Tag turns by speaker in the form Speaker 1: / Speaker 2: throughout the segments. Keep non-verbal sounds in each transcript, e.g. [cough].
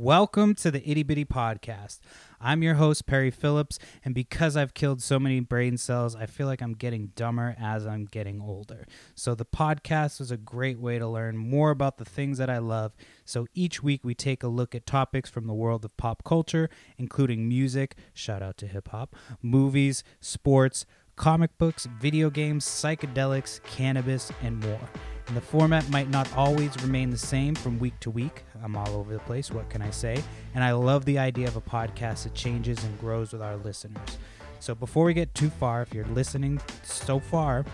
Speaker 1: Welcome to the Itty Bitty Podcast. I'm your host, Perry Phillips, and because I've killed so many brain cells, I feel like I'm getting dumber as I'm getting older. So, the podcast is a great way to learn more about the things that I love. So, each week we take a look at topics from the world of pop culture, including music, shout out to hip hop, movies, sports, comic books, video games, psychedelics, cannabis, and more. And the format might not always remain the same from week to week. I'm all over the place, what can I say? And I love the idea of a podcast that changes and grows with our listeners. So before we get too far, if you're listening so far,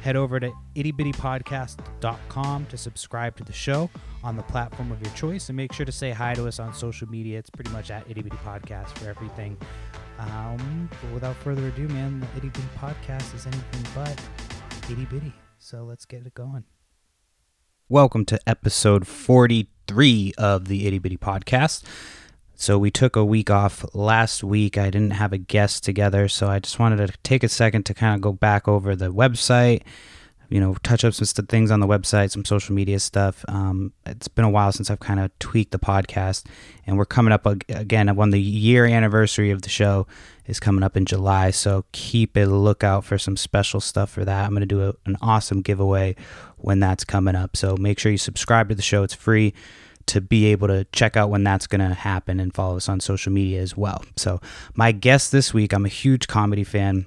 Speaker 1: head over to ittybittypodcast.com to subscribe to the show on the platform of your choice and make sure to say hi to us on social media. It's pretty much at Itty Bitty Podcast for everything. Um, but without further ado, man, the Itty Bitty Podcast is anything but itty bitty. So let's get it going. Welcome to episode 43 of the Itty Bitty Podcast. So, we took a week off last week. I didn't have a guest together, so I just wanted to take a second to kind of go back over the website, you know, touch up some st- things on the website, some social media stuff. Um, it's been a while since I've kind of tweaked the podcast, and we're coming up ag- again when the year anniversary of the show is coming up in July. So keep a lookout for some special stuff for that. I'm going to do a, an awesome giveaway when that's coming up. So make sure you subscribe to the show. It's free to be able to check out when that's going to happen and follow us on social media as well. So my guest this week, I'm a huge comedy fan,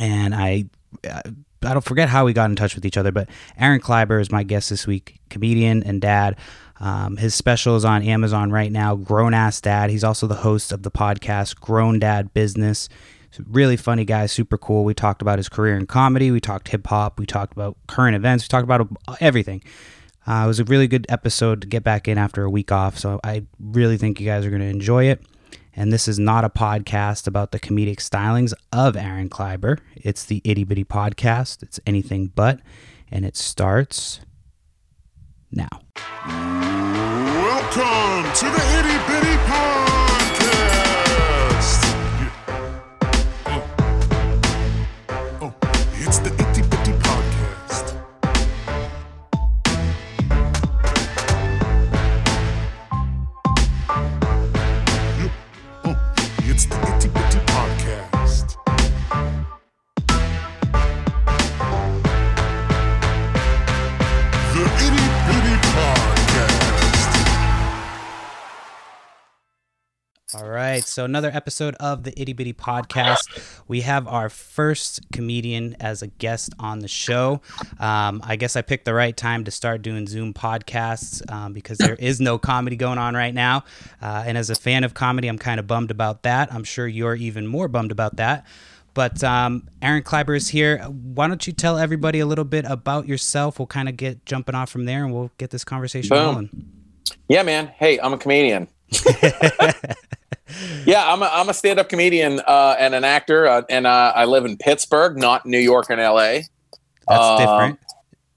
Speaker 1: and I. Uh, I don't forget how we got in touch with each other, but Aaron Kleiber is my guest this week, comedian and dad. Um, his special is on Amazon right now, Grown Ass Dad. He's also the host of the podcast Grown Dad Business. Really funny guy, super cool. We talked about his career in comedy, we talked hip hop, we talked about current events, we talked about everything. Uh, it was a really good episode to get back in after a week off, so I really think you guys are going to enjoy it. And this is not a podcast about the comedic stylings of Aaron Kleiber. It's the Itty Bitty Podcast. It's anything but. And it starts now.
Speaker 2: Welcome to the Itty Bitty Podcast.
Speaker 1: All right, so another episode of the Itty Bitty Podcast. We have our first comedian as a guest on the show. Um, I guess I picked the right time to start doing Zoom podcasts um, because there is no comedy going on right now. Uh, and as a fan of comedy, I'm kind of bummed about that. I'm sure you're even more bummed about that. But um, Aaron Kleiber is here. Why don't you tell everybody a little bit about yourself? We'll kind of get jumping off from there, and we'll get this conversation
Speaker 3: Boom.
Speaker 1: rolling.
Speaker 3: Yeah, man. Hey, I'm a comedian. [laughs] yeah, I'm a, I'm a stand up comedian uh, and an actor, uh, and uh, I live in Pittsburgh, not New York and LA.
Speaker 1: That's
Speaker 3: Um,
Speaker 1: different.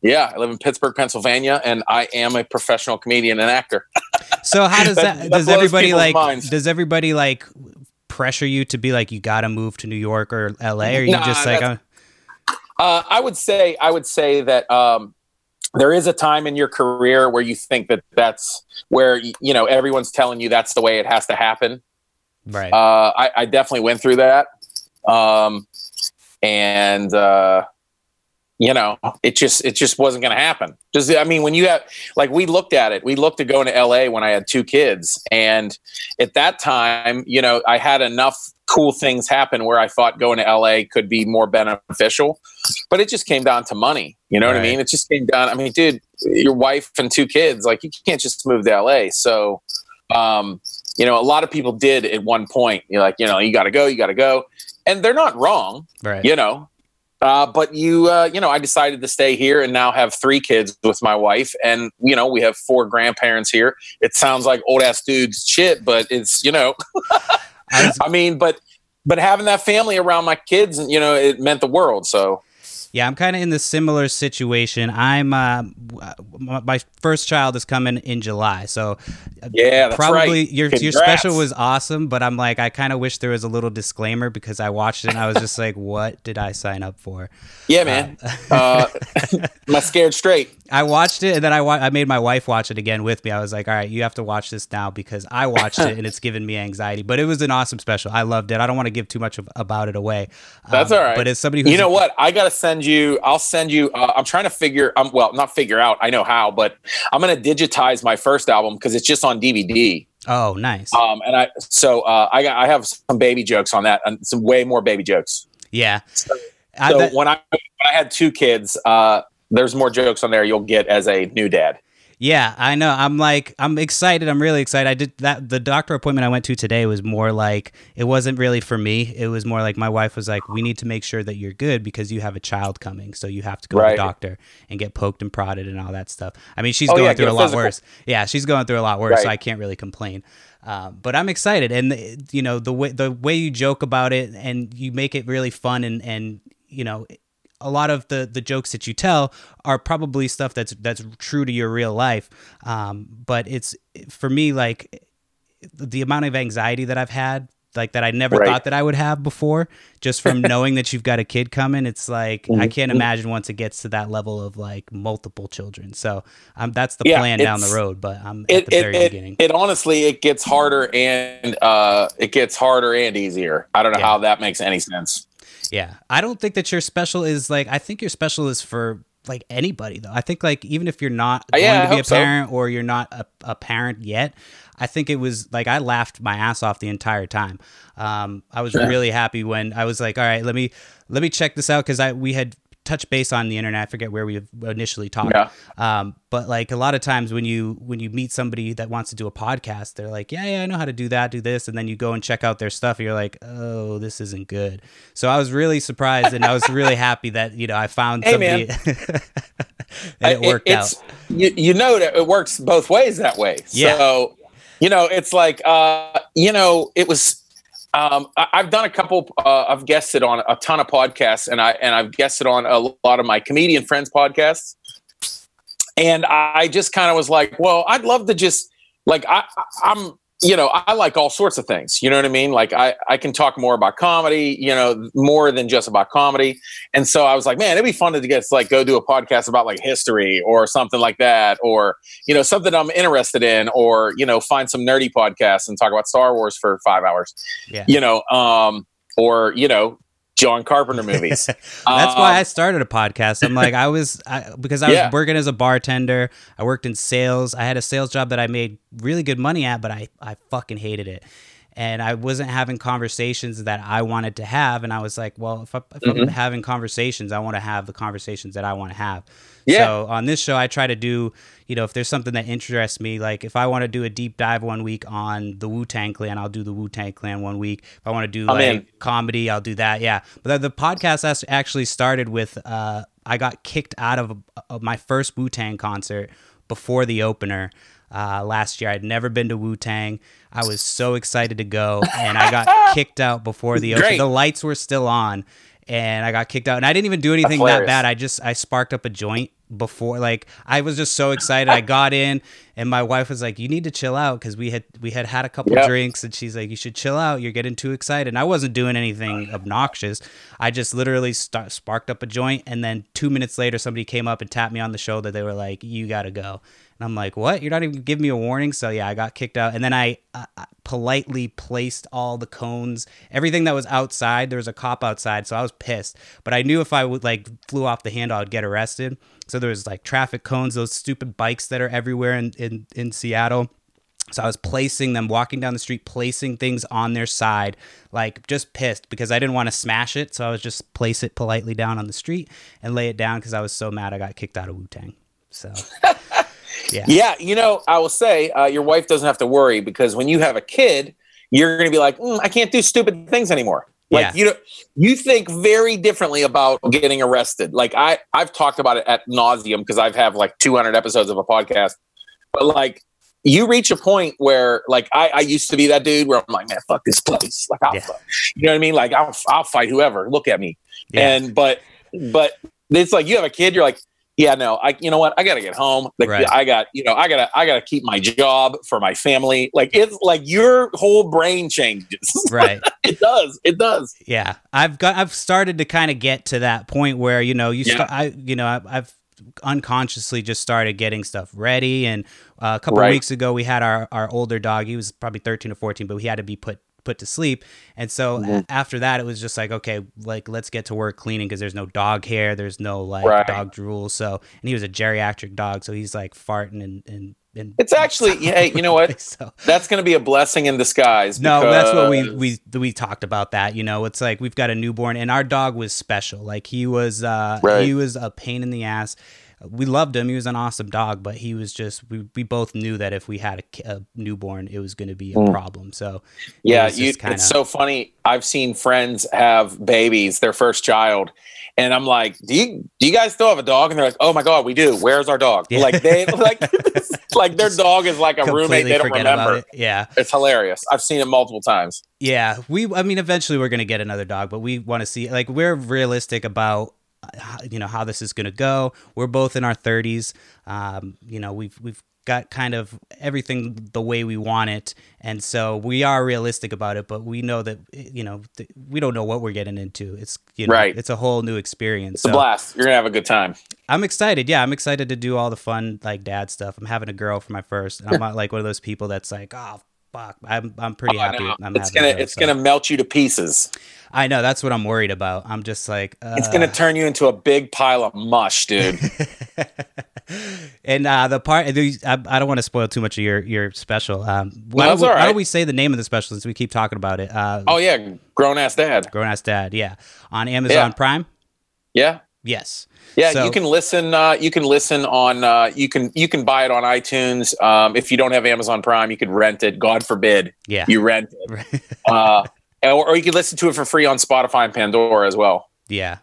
Speaker 3: Yeah, I live in Pittsburgh, Pennsylvania, and I am a professional comedian and actor.
Speaker 1: So how does [laughs]
Speaker 3: That-
Speaker 1: that, does everybody like
Speaker 3: minds.
Speaker 1: does everybody like pressure you to be like you got to move to New York or LA or you
Speaker 3: Nah,
Speaker 1: just like uh,
Speaker 3: Uh, I would say I would say that um, there is a time in your career where you think that that's where you know everyone's telling you that's the way it has to happen.
Speaker 1: Right
Speaker 3: Uh, I, I definitely went through that. Um, and, uh, you know, it just, it just wasn't going to happen. Just, I mean, when you have, like, we looked at it, we looked at going to LA when I had two kids. And at that time, you know, I had enough cool things happen where I thought going to LA could be more beneficial, but it just came down to money. You know what I mean? It just came down. I mean, dude, your wife and two kids, like, you can't just move to LA. So, um, you know, a lot of people did at one point. You're like, you know, you got to go, you got to go, and they're not wrong,
Speaker 1: right
Speaker 3: you know. Uh, but you, uh, you know, I decided to stay here and now have three kids with my wife, and you know, we have four grandparents here. It sounds like old ass dudes shit, but it's you know, [laughs]
Speaker 1: I
Speaker 3: I mean, but but having that family around my kids, and you know, it meant the world. So
Speaker 1: Yeah, I'm kind of in the similar situation. I'm uh, my my first child is coming in July, so uh,
Speaker 3: Yeah, that's
Speaker 1: probably
Speaker 3: right.
Speaker 1: your your special was awesome. But I'm like, I kind of wish there was a little disclaimer because I watched it and I was just like, what did I sign up for?
Speaker 3: Yeah, man. Uh, [laughs] my scared straight.
Speaker 1: I watched it and then I wa- I made my wife watch it again with me. I was like, all right, you have to watch this now because I watched it and it's given me anxiety. But it was an awesome special. I loved it. I don't want to give too much of, about it away.
Speaker 3: That's
Speaker 1: Um,
Speaker 3: all right.
Speaker 1: But as somebody who
Speaker 3: You know what? I gotta send you. I'll send you. Uh, I'm trying to figure. Um, well, not figure out. I know how, but I'm gonna digitize my first album because it's just on DVD.
Speaker 1: oh, nice.
Speaker 3: Um, and I so uh, I got I have some baby jokes on that and some way more baby jokes.
Speaker 1: yeah. I,
Speaker 3: So
Speaker 1: that-
Speaker 3: when I when I had two kids, uh, there's more jokes on there you'll get as a new dad.
Speaker 1: Yeah, I know. I'm like, I'm excited. I'm really excited. I did that. The doctor appointment I went to today was more like, it wasn't really for me. It was more like my wife was like, we need to make sure that you're good because you have a child coming. So you have to go to the doctor and get poked and prodded and all that stuff. I mean, she's
Speaker 3: Oh,
Speaker 1: going
Speaker 3: yeah,
Speaker 1: through a lot
Speaker 3: physical.
Speaker 1: worse. Yeah, she's going through a lot worse. So I can't really complain. Um, but I'm excited. And, uh, you know, the way, the way you joke about it and you make it really fun and, and, you know, a lot of the the jokes that you tell are probably stuff that's that's true to your real life um, but it's for me like the amount of anxiety that i've had like that i never
Speaker 3: Right.
Speaker 1: thought that i would have before just from [laughs] knowing that you've got a kid coming it's like i can't
Speaker 3: Mhm.
Speaker 1: imagine once it gets to that level of like multiple children so um, that's the
Speaker 3: Yeah,
Speaker 1: plan down the road but i'm at the
Speaker 3: it,
Speaker 1: very
Speaker 3: it,
Speaker 1: beginning
Speaker 3: it honestly it gets harder and uh, it gets harder and easier. I don't know
Speaker 1: Yeah.
Speaker 3: how that makes any sense.
Speaker 1: Yeah. I don't think that your special is like I think your special is for like anybody though. I think like even if you're not
Speaker 3: Uh,
Speaker 1: going
Speaker 3: yeah,
Speaker 1: to be a
Speaker 3: hope so.
Speaker 1: parent or you're not a, a parent yet, I think it was like I laughed my ass off the entire time. Um, I was
Speaker 3: Yeah.
Speaker 1: really happy when I was like, all right, let me let me check this out because I we had touched base on the internet. I forget where we initially talked.
Speaker 3: Yeah.
Speaker 1: Um, but like a lot of times when you when you meet somebody that wants to do a podcast, they're like, yeah, yeah, I know how to do that, do this, and then you go and check out their stuff, and you're like, oh, this isn't good. So I was really surprised, and I was really happy that you know I found
Speaker 3: Hey,
Speaker 1: somebody [laughs] and it worked out.
Speaker 3: it's, You, you know that it works both ways that way.
Speaker 1: Yeah.
Speaker 3: So, you know, it's like, uh, you know, it was. Um, I, I've done a couple. Uh, I've guested on a ton of podcasts, and I and I've guested on a lot of my comedian friends' podcasts. And I just kind of was like, well, I'd love to just like I- I'm you know I like all sorts of things. You know what I mean? Like I I can talk more about comedy. You know, more than just about comedy. And so I was like, man, it'd be fun to get like go do a podcast about like history or something like that, or you know something I'm interested in, or you know find some nerdy podcasts and talk about Star Wars for five hours.
Speaker 1: Yeah.
Speaker 3: You know, um, or you know John Carpenter movies. [laughs]
Speaker 1: That's why
Speaker 3: Um,
Speaker 1: I started a podcast. I'm like, I was I, because I was
Speaker 3: Yeah.
Speaker 1: working as a bartender. I worked in sales. I had a sales job that I made really good money at, but I I fucking hated it. And I wasn't having conversations that I wanted to have. And I was like, well, if, I, if I'm
Speaker 3: Mhm.
Speaker 1: having conversations, I want to have the conversations that I want to have.
Speaker 3: Yeah.
Speaker 1: So on this show, I try to do, you know, if there's something that interests me, like if I want to do a deep dive one week on the Wu Tang Clan, I'll do the Wu Tang Clan one week. If I want to do
Speaker 3: I'm
Speaker 1: like
Speaker 3: in.
Speaker 1: comedy, I'll do that. Yeah. But the, the podcast as- actually started with uh, I got kicked out of, of my first Wu Tang concert before the opener. Uh, last year, I'd never been to Wu Tang. I was so excited to go, and I got [laughs] kicked out before the opener. The lights were still on, and I got kicked out. And I didn't even do anything that bad. I just I sparked up a joint before like I was just so excited. I got in and my wife was like, "You need to chill out" because we had we had had a couple
Speaker 3: Yep.
Speaker 1: drinks and she's like, "You should chill out. You're getting too excited." And I wasn't doing anything obnoxious. I just literally start, sparked up a joint and then 2 minutes later somebody came up and tapped me on the shoulder. They were like, "You got to go." And I'm like, "What? You're not even giving me a warning?" So yeah, I got kicked out and then I uh, politely placed all the cones, everything that was outside. There was a cop outside, so I was pissed. But I knew if I would like flew off the handle, I'd get arrested. So there was like traffic cones, those stupid bikes that are everywhere in in, in Seattle. So I was placing them, walking down the street, placing things on their side, like just pissed because I didn't want to smash it. So I was just place it politely down on the street and lay it down because I was so mad I got kicked out of Wu Tang. So [laughs] yeah,
Speaker 3: Yeah, you know, I will say uh, your wife doesn't have to worry because when you have a kid, you're going to be like, "Mm, I can't do stupid things anymore. Like
Speaker 1: Yeah.
Speaker 3: you you think very differently about getting arrested. Like I, I've talked about it at nauseum because I've have like 200 episodes of a podcast. But like, you reach a point where, like, I, I used to be that dude where I'm like, man, fuck this place. Like, I'll,
Speaker 1: Yeah.
Speaker 3: fuck- you know what I mean? Like, I'll, I'll fight whoever. Look at me.
Speaker 1: yeah.
Speaker 3: And but but it's like you have a kid, you're like, yeah, no, I, you know what? I got to get home. Like,
Speaker 1: Right.
Speaker 3: I got, you know, I gotta, I gotta keep my job for my family. Like, it's like your whole brain changes. [laughs]
Speaker 1: Right.
Speaker 3: it does. It does.
Speaker 1: Yeah, I've got I've started to kind of get to that point where you know you
Speaker 3: Yeah.
Speaker 1: start I you know I've, I've unconsciously just started getting stuff ready and uh, a couple
Speaker 3: Right.
Speaker 1: weeks ago we had our our older dog he was probably 13 or 14 but he had to be put put to sleep and so
Speaker 3: Mm-hmm.
Speaker 1: a- after that it was just like okay like let's get to work cleaning because there's no dog hair there's no like
Speaker 3: Right.
Speaker 1: dog drool so and he was a geriatric dog so he's like farting and and, and
Speaker 3: It's actually, yeah, you know what? [laughs]
Speaker 1: so
Speaker 3: That's going to be a blessing in disguise.
Speaker 1: no, that's what we we we talked about that. You know, it's like we've got a newborn, and our dog was special. Like he was, uh,
Speaker 3: Right.
Speaker 1: he was a pain in the ass. We loved him. He was an awesome dog, but he was just. We, we both knew that if we had a, a newborn, it was going to be a hmm. problem. So
Speaker 3: Yeah, you,
Speaker 1: kinda-
Speaker 3: it's so funny. I've seen friends have babies, their first child, and I'm like, "Do you do you guys still have a dog?" And they're like, "Oh my god, we do. Where's our dog?"
Speaker 1: Yeah.
Speaker 3: Like they [laughs] like [laughs] like their dog is like a roommate they don't remember.
Speaker 1: it. Yeah,
Speaker 3: It's hilarious. I've seen it multiple times.
Speaker 1: yeah. We, I mean, eventually we're going to get another dog, but we want to see. Like we're realistic about. You know how this is going to go. We're both in our 30s. Um, you know we've we've got kind of everything the way we want it, and so we are realistic about it. But we know that you know th- we don't know what we're getting into. It's you know
Speaker 3: Right.
Speaker 1: it's a whole new experience.
Speaker 3: It's a blast. You're gonna have a good time.
Speaker 1: I'm excited. Yeah, I'm excited to do all the fun like dad stuff. I'm having a girl for my first, and I'm [laughs] not like one of those people that's like, oh fuck. I'm I'm pretty
Speaker 3: Oh,
Speaker 1: happy.
Speaker 3: know.
Speaker 1: I'm
Speaker 3: it's
Speaker 1: having
Speaker 3: gonna
Speaker 1: a
Speaker 3: it's
Speaker 1: so.
Speaker 3: gonna melt you to pieces.
Speaker 1: I know that's what I'm worried about. I'm just like uh,
Speaker 3: It's gonna turn you into a big pile of mush, dude. [laughs]
Speaker 1: and uh, the part I, I don't want to spoil too much of your your special. Um, why,
Speaker 3: that's
Speaker 1: don't, we-
Speaker 3: all
Speaker 1: why don't we say the name of the special since we keep talking about it? Uh,
Speaker 3: oh yeah, grown ass dad.
Speaker 1: Grown Ass Dad, yeah, on Amazon
Speaker 3: Yeah.
Speaker 1: Prime.
Speaker 3: Yeah.
Speaker 1: Yes,
Speaker 3: Yeah,
Speaker 1: So-
Speaker 3: you can listen. Uh, you can listen on. Uh, you can you can buy it on iTunes. Um, if you don't have Amazon Prime, you could rent it. God forbid
Speaker 1: yeah,
Speaker 3: you rent it, [laughs] uh, or, or you can listen to it for free on Spotify and Pandora as well.
Speaker 1: yeah.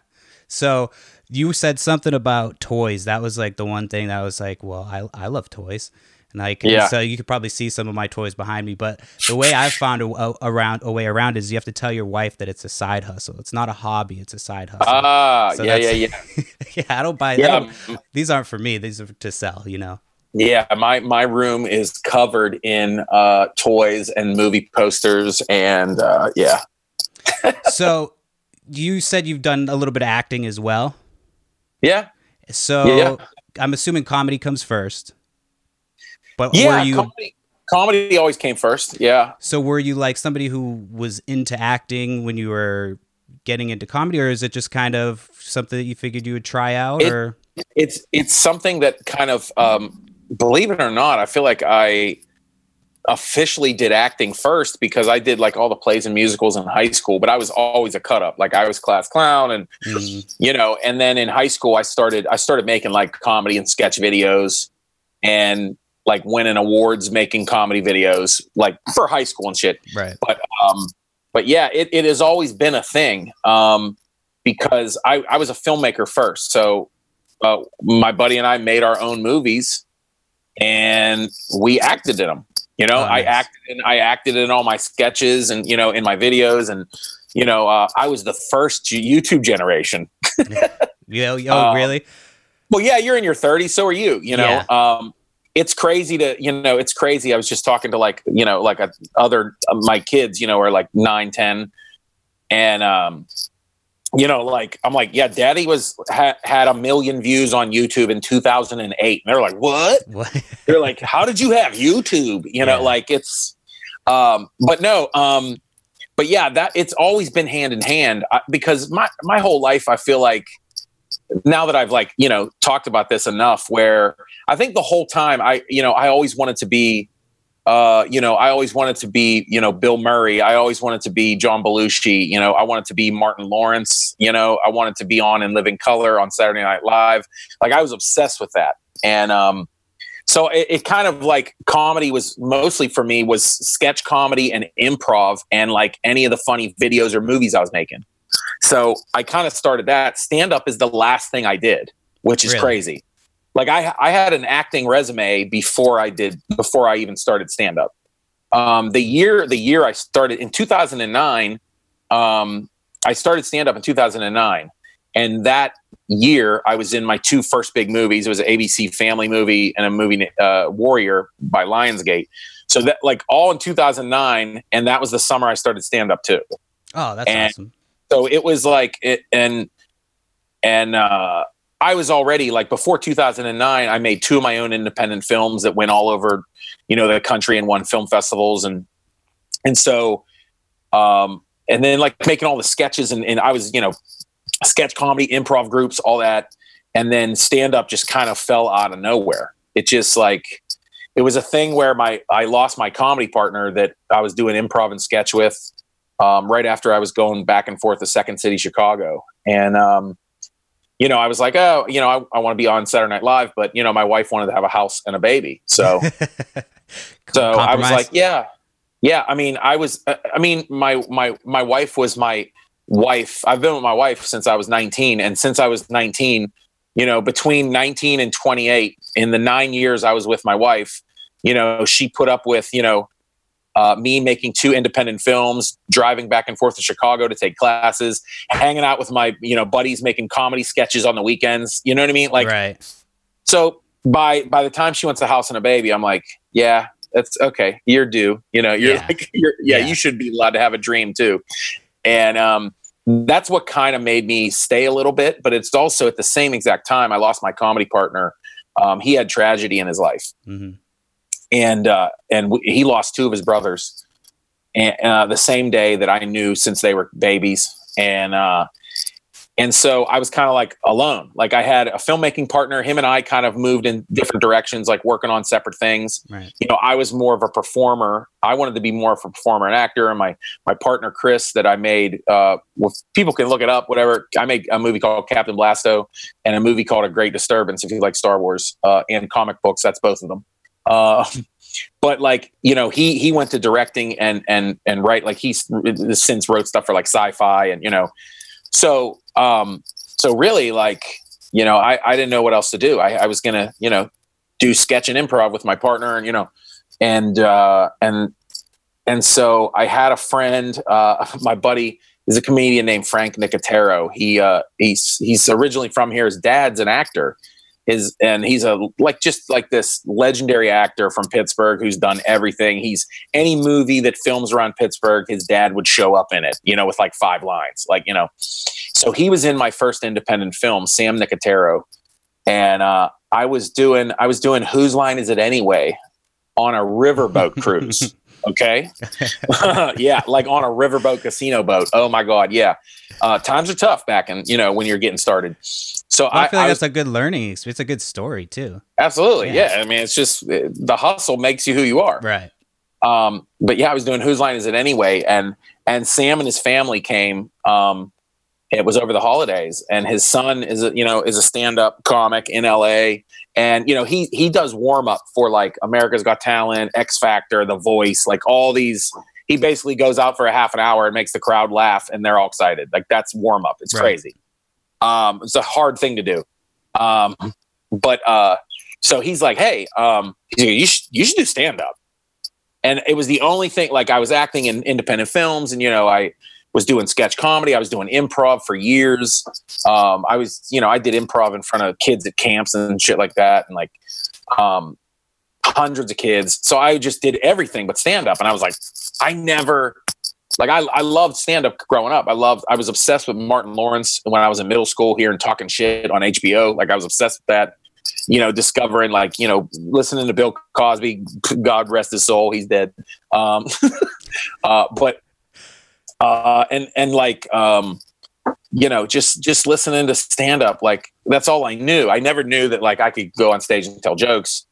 Speaker 1: So you said something about toys. That was like the one thing that was like, well, I I love toys. Like,
Speaker 3: Yeah.
Speaker 1: so you could probably see some of my toys behind me, but the way I've found a, a, around a way around is you have to tell your wife that it's a side hustle. It's not a hobby; it's a side hustle.
Speaker 3: Ah,
Speaker 1: So
Speaker 3: yeah, yeah, yeah, [laughs]
Speaker 1: yeah, I don't buy.
Speaker 3: Yeah,
Speaker 1: don't- these aren't for me. These are to sell. You know.
Speaker 3: yeah. My my room is covered in uh, toys and movie posters, and uh, yeah, [laughs]
Speaker 1: so you said you've done a little bit of acting as well.
Speaker 3: yeah,
Speaker 1: So
Speaker 3: Yeah.
Speaker 1: I'm assuming comedy comes first. But
Speaker 3: yeah.
Speaker 1: were you
Speaker 3: comedy, comedy always came first. Yeah,
Speaker 1: so were you like somebody who was into acting when you were getting into comedy or is it just kind of something that you figured you would try out
Speaker 3: It-
Speaker 1: or
Speaker 3: it's it's something that kind of um, believe it or not i feel like i officially did acting first because i did like all the plays and musicals in high school but i was always a cut up like i was class clown and
Speaker 1: Mm,
Speaker 3: you know and then in high school i started i started making like comedy and sketch videos and like winning awards making comedy videos like for high school and shit
Speaker 1: right.
Speaker 3: um, but yeah, it, it has always been a thing um, because I, I was a filmmaker first. So uh, my buddy and I made our own movies and we acted in them. You know,
Speaker 1: Oh,
Speaker 3: I acted in I acted in all my sketches and you know in my videos and you know uh, I was the first YouTube generation. [laughs]
Speaker 1: Yeah, oh
Speaker 3: Um, [laughs]
Speaker 1: really?
Speaker 3: Well, yeah, you're in your 30s, so are you. You know, um, it's crazy to you know, it's crazy. I was just talking to like you know, like a, other uh, my kids, you know, are like nine, ten, and um, you know, like I'm like, yeah, Daddy was ha- had a million views on YouTube in 2008. And they're like, what?
Speaker 1: What? [laughs]
Speaker 3: They're like, how did you have YouTube? You know,
Speaker 1: Yeah.
Speaker 3: like it's, um, but no, um, but yeah, that it's always been hand in hand I, because my my whole life I feel like now that I've like you know talked about this enough, where I think the whole time I you know I always wanted to be. Uh, you know, I always wanted to be, you know, Bill Murray. I always wanted to be John Belushi. You know, I wanted to be Martin Lawrence. You know, I wanted to be on in Living Color on Saturday Night Live. Like I was obsessed with that, and um, so it, it kind of like comedy was mostly for me was sketch comedy and improv and like any of the funny videos or movies I was making. So I kind of started that. Stand up is the last thing I did, which is
Speaker 1: Really?
Speaker 3: crazy. Like I I had an acting resume before I did before I even started stand up. Um, the year the year I started in 2009, um, I started stand up in 2009, and that year, I was in my two first big movies. It was an ABC family movie and a movie, uh, Warrior by Lionsgate. So that like all in 2009, and that was the summer I started stand up too.
Speaker 1: Oh, that's
Speaker 3: And-
Speaker 1: awesome.
Speaker 3: So it was like it, and and uh, I was already like before 2009. I made two of my own independent films that went all over, you know, the country and won film festivals, and and so, um, and then like making all the sketches, and, and I was you know, sketch comedy, improv groups, all that, and then stand up just kind of fell out of nowhere. It just like it was a thing where my I lost my comedy partner that I was doing improv and sketch with um, right after I was going back and forth to Second City, Chicago. And, um, you know, I was like, oh, you know, I, I want to be on Saturday Night Live, but, you know, my wife wanted to have a house and a baby. So, [laughs] so I was like, yeah, yeah. I mean, I was, uh, I mean, my, my, my wife was my wife. I've been with my wife since I was 19. And since I was 19, you know, between 19 and 28, in the nine years I was with my wife, you know, she put up with, you know, uh, me making two independent films, driving back and forth to Chicago to take classes, hanging out with my, you know, buddies making comedy sketches on the weekends. You know what I mean? Like,
Speaker 1: right.
Speaker 3: so by by the time she wants a house and a baby, I'm like, yeah, that's okay. You're due. You know, you're
Speaker 1: Yeah. [laughs]
Speaker 3: like, you're, yeah,
Speaker 1: Yeah.
Speaker 3: you should be allowed to have a dream too. And um, that's what kind of made me stay a little bit. But it's also at the same exact time I lost my comedy partner. Um, he had tragedy in his life
Speaker 1: hmm
Speaker 3: and uh, and w- he lost two of his brothers, and uh, the same day that I knew since they were babies, and uh, and so I was kind of like alone. Like I had a filmmaking partner. Him and I kind of moved in different directions, like working on separate things.
Speaker 1: Right.
Speaker 3: You know, I was more of a performer. I wanted to be more of a performer and actor. And my my partner Chris, that I made, uh, people can look it up. Whatever. I made a movie called Captain Blasto and a movie called A Great Disturbance. If you like Star Wars uh, and comic books, that's both of them. Uh, but like you know, he he went to directing and and and write. Like he's since wrote stuff for like sci-fi and you know, so um so really like you know I I didn't know what else to do. I, I was gonna you know do sketch and improv with my partner and you know and uh and and so I had a friend, uh, [laughs] my buddy is a comedian named Frank Nicotero. He uh, he's he's originally from here. His dad's an actor, his and he's a like just like this legendary actor from Pittsburgh who's done everything. He's any movie that films around Pittsburgh, his dad would show up in it, you know, with like five lines, like you know. So he was in my first independent film, Sam Nicotero, and uh, I was doing I was doing Whose Line Is It Anyway on a riverboat [laughs] cruise. Okay, [laughs] yeah, like on a riverboat casino boat. Oh my god, yeah. Uh, times are tough back in you know when you're getting started. So
Speaker 1: I,
Speaker 3: I,
Speaker 1: feel like
Speaker 3: I
Speaker 1: that's a good learning. experience. It's a good story too.
Speaker 3: absolutely
Speaker 1: Yeah.
Speaker 3: yeah. I mean, it's just uh, the hustle makes you who you are.
Speaker 1: Right.
Speaker 3: Um, but yeah, I was doing whose line is it anyway? And and Sam and his family came. Um, it was over the holidays, and his son is a you know is a stand up comic in L.A. And you know he he does warm up for like America's Got Talent, X Factor, The Voice, like all these. He basically goes out for a half an hour and makes the crowd laugh, and they're all excited. Like that's warm up. It's
Speaker 1: Right.
Speaker 3: crazy. Um, it's a hard thing to do. Um, but uh, so he's like, hey, um, you should you should do stand up and it was the only thing like i was acting in independent films and you know i was doing sketch comedy. I was doing improv for years. Um, i was you know i did improv in front of kids at camps and shit like that and like um, hundreds of kids. So i just did everything but stand up and i was like i never like i, I loved stand up growing up. I loved i was obsessed with martin lawrence when i was in middle school here and talking shit on hbo like i was obsessed with that you know, discovering like, you know, listening to Bill Cosby, God rest his soul, he's dead. Um, [laughs] uh, but, uh, and, and like, um, you know, just, just listening to stand up, like that's all I knew. I never knew that like I could go on stage and tell jokes.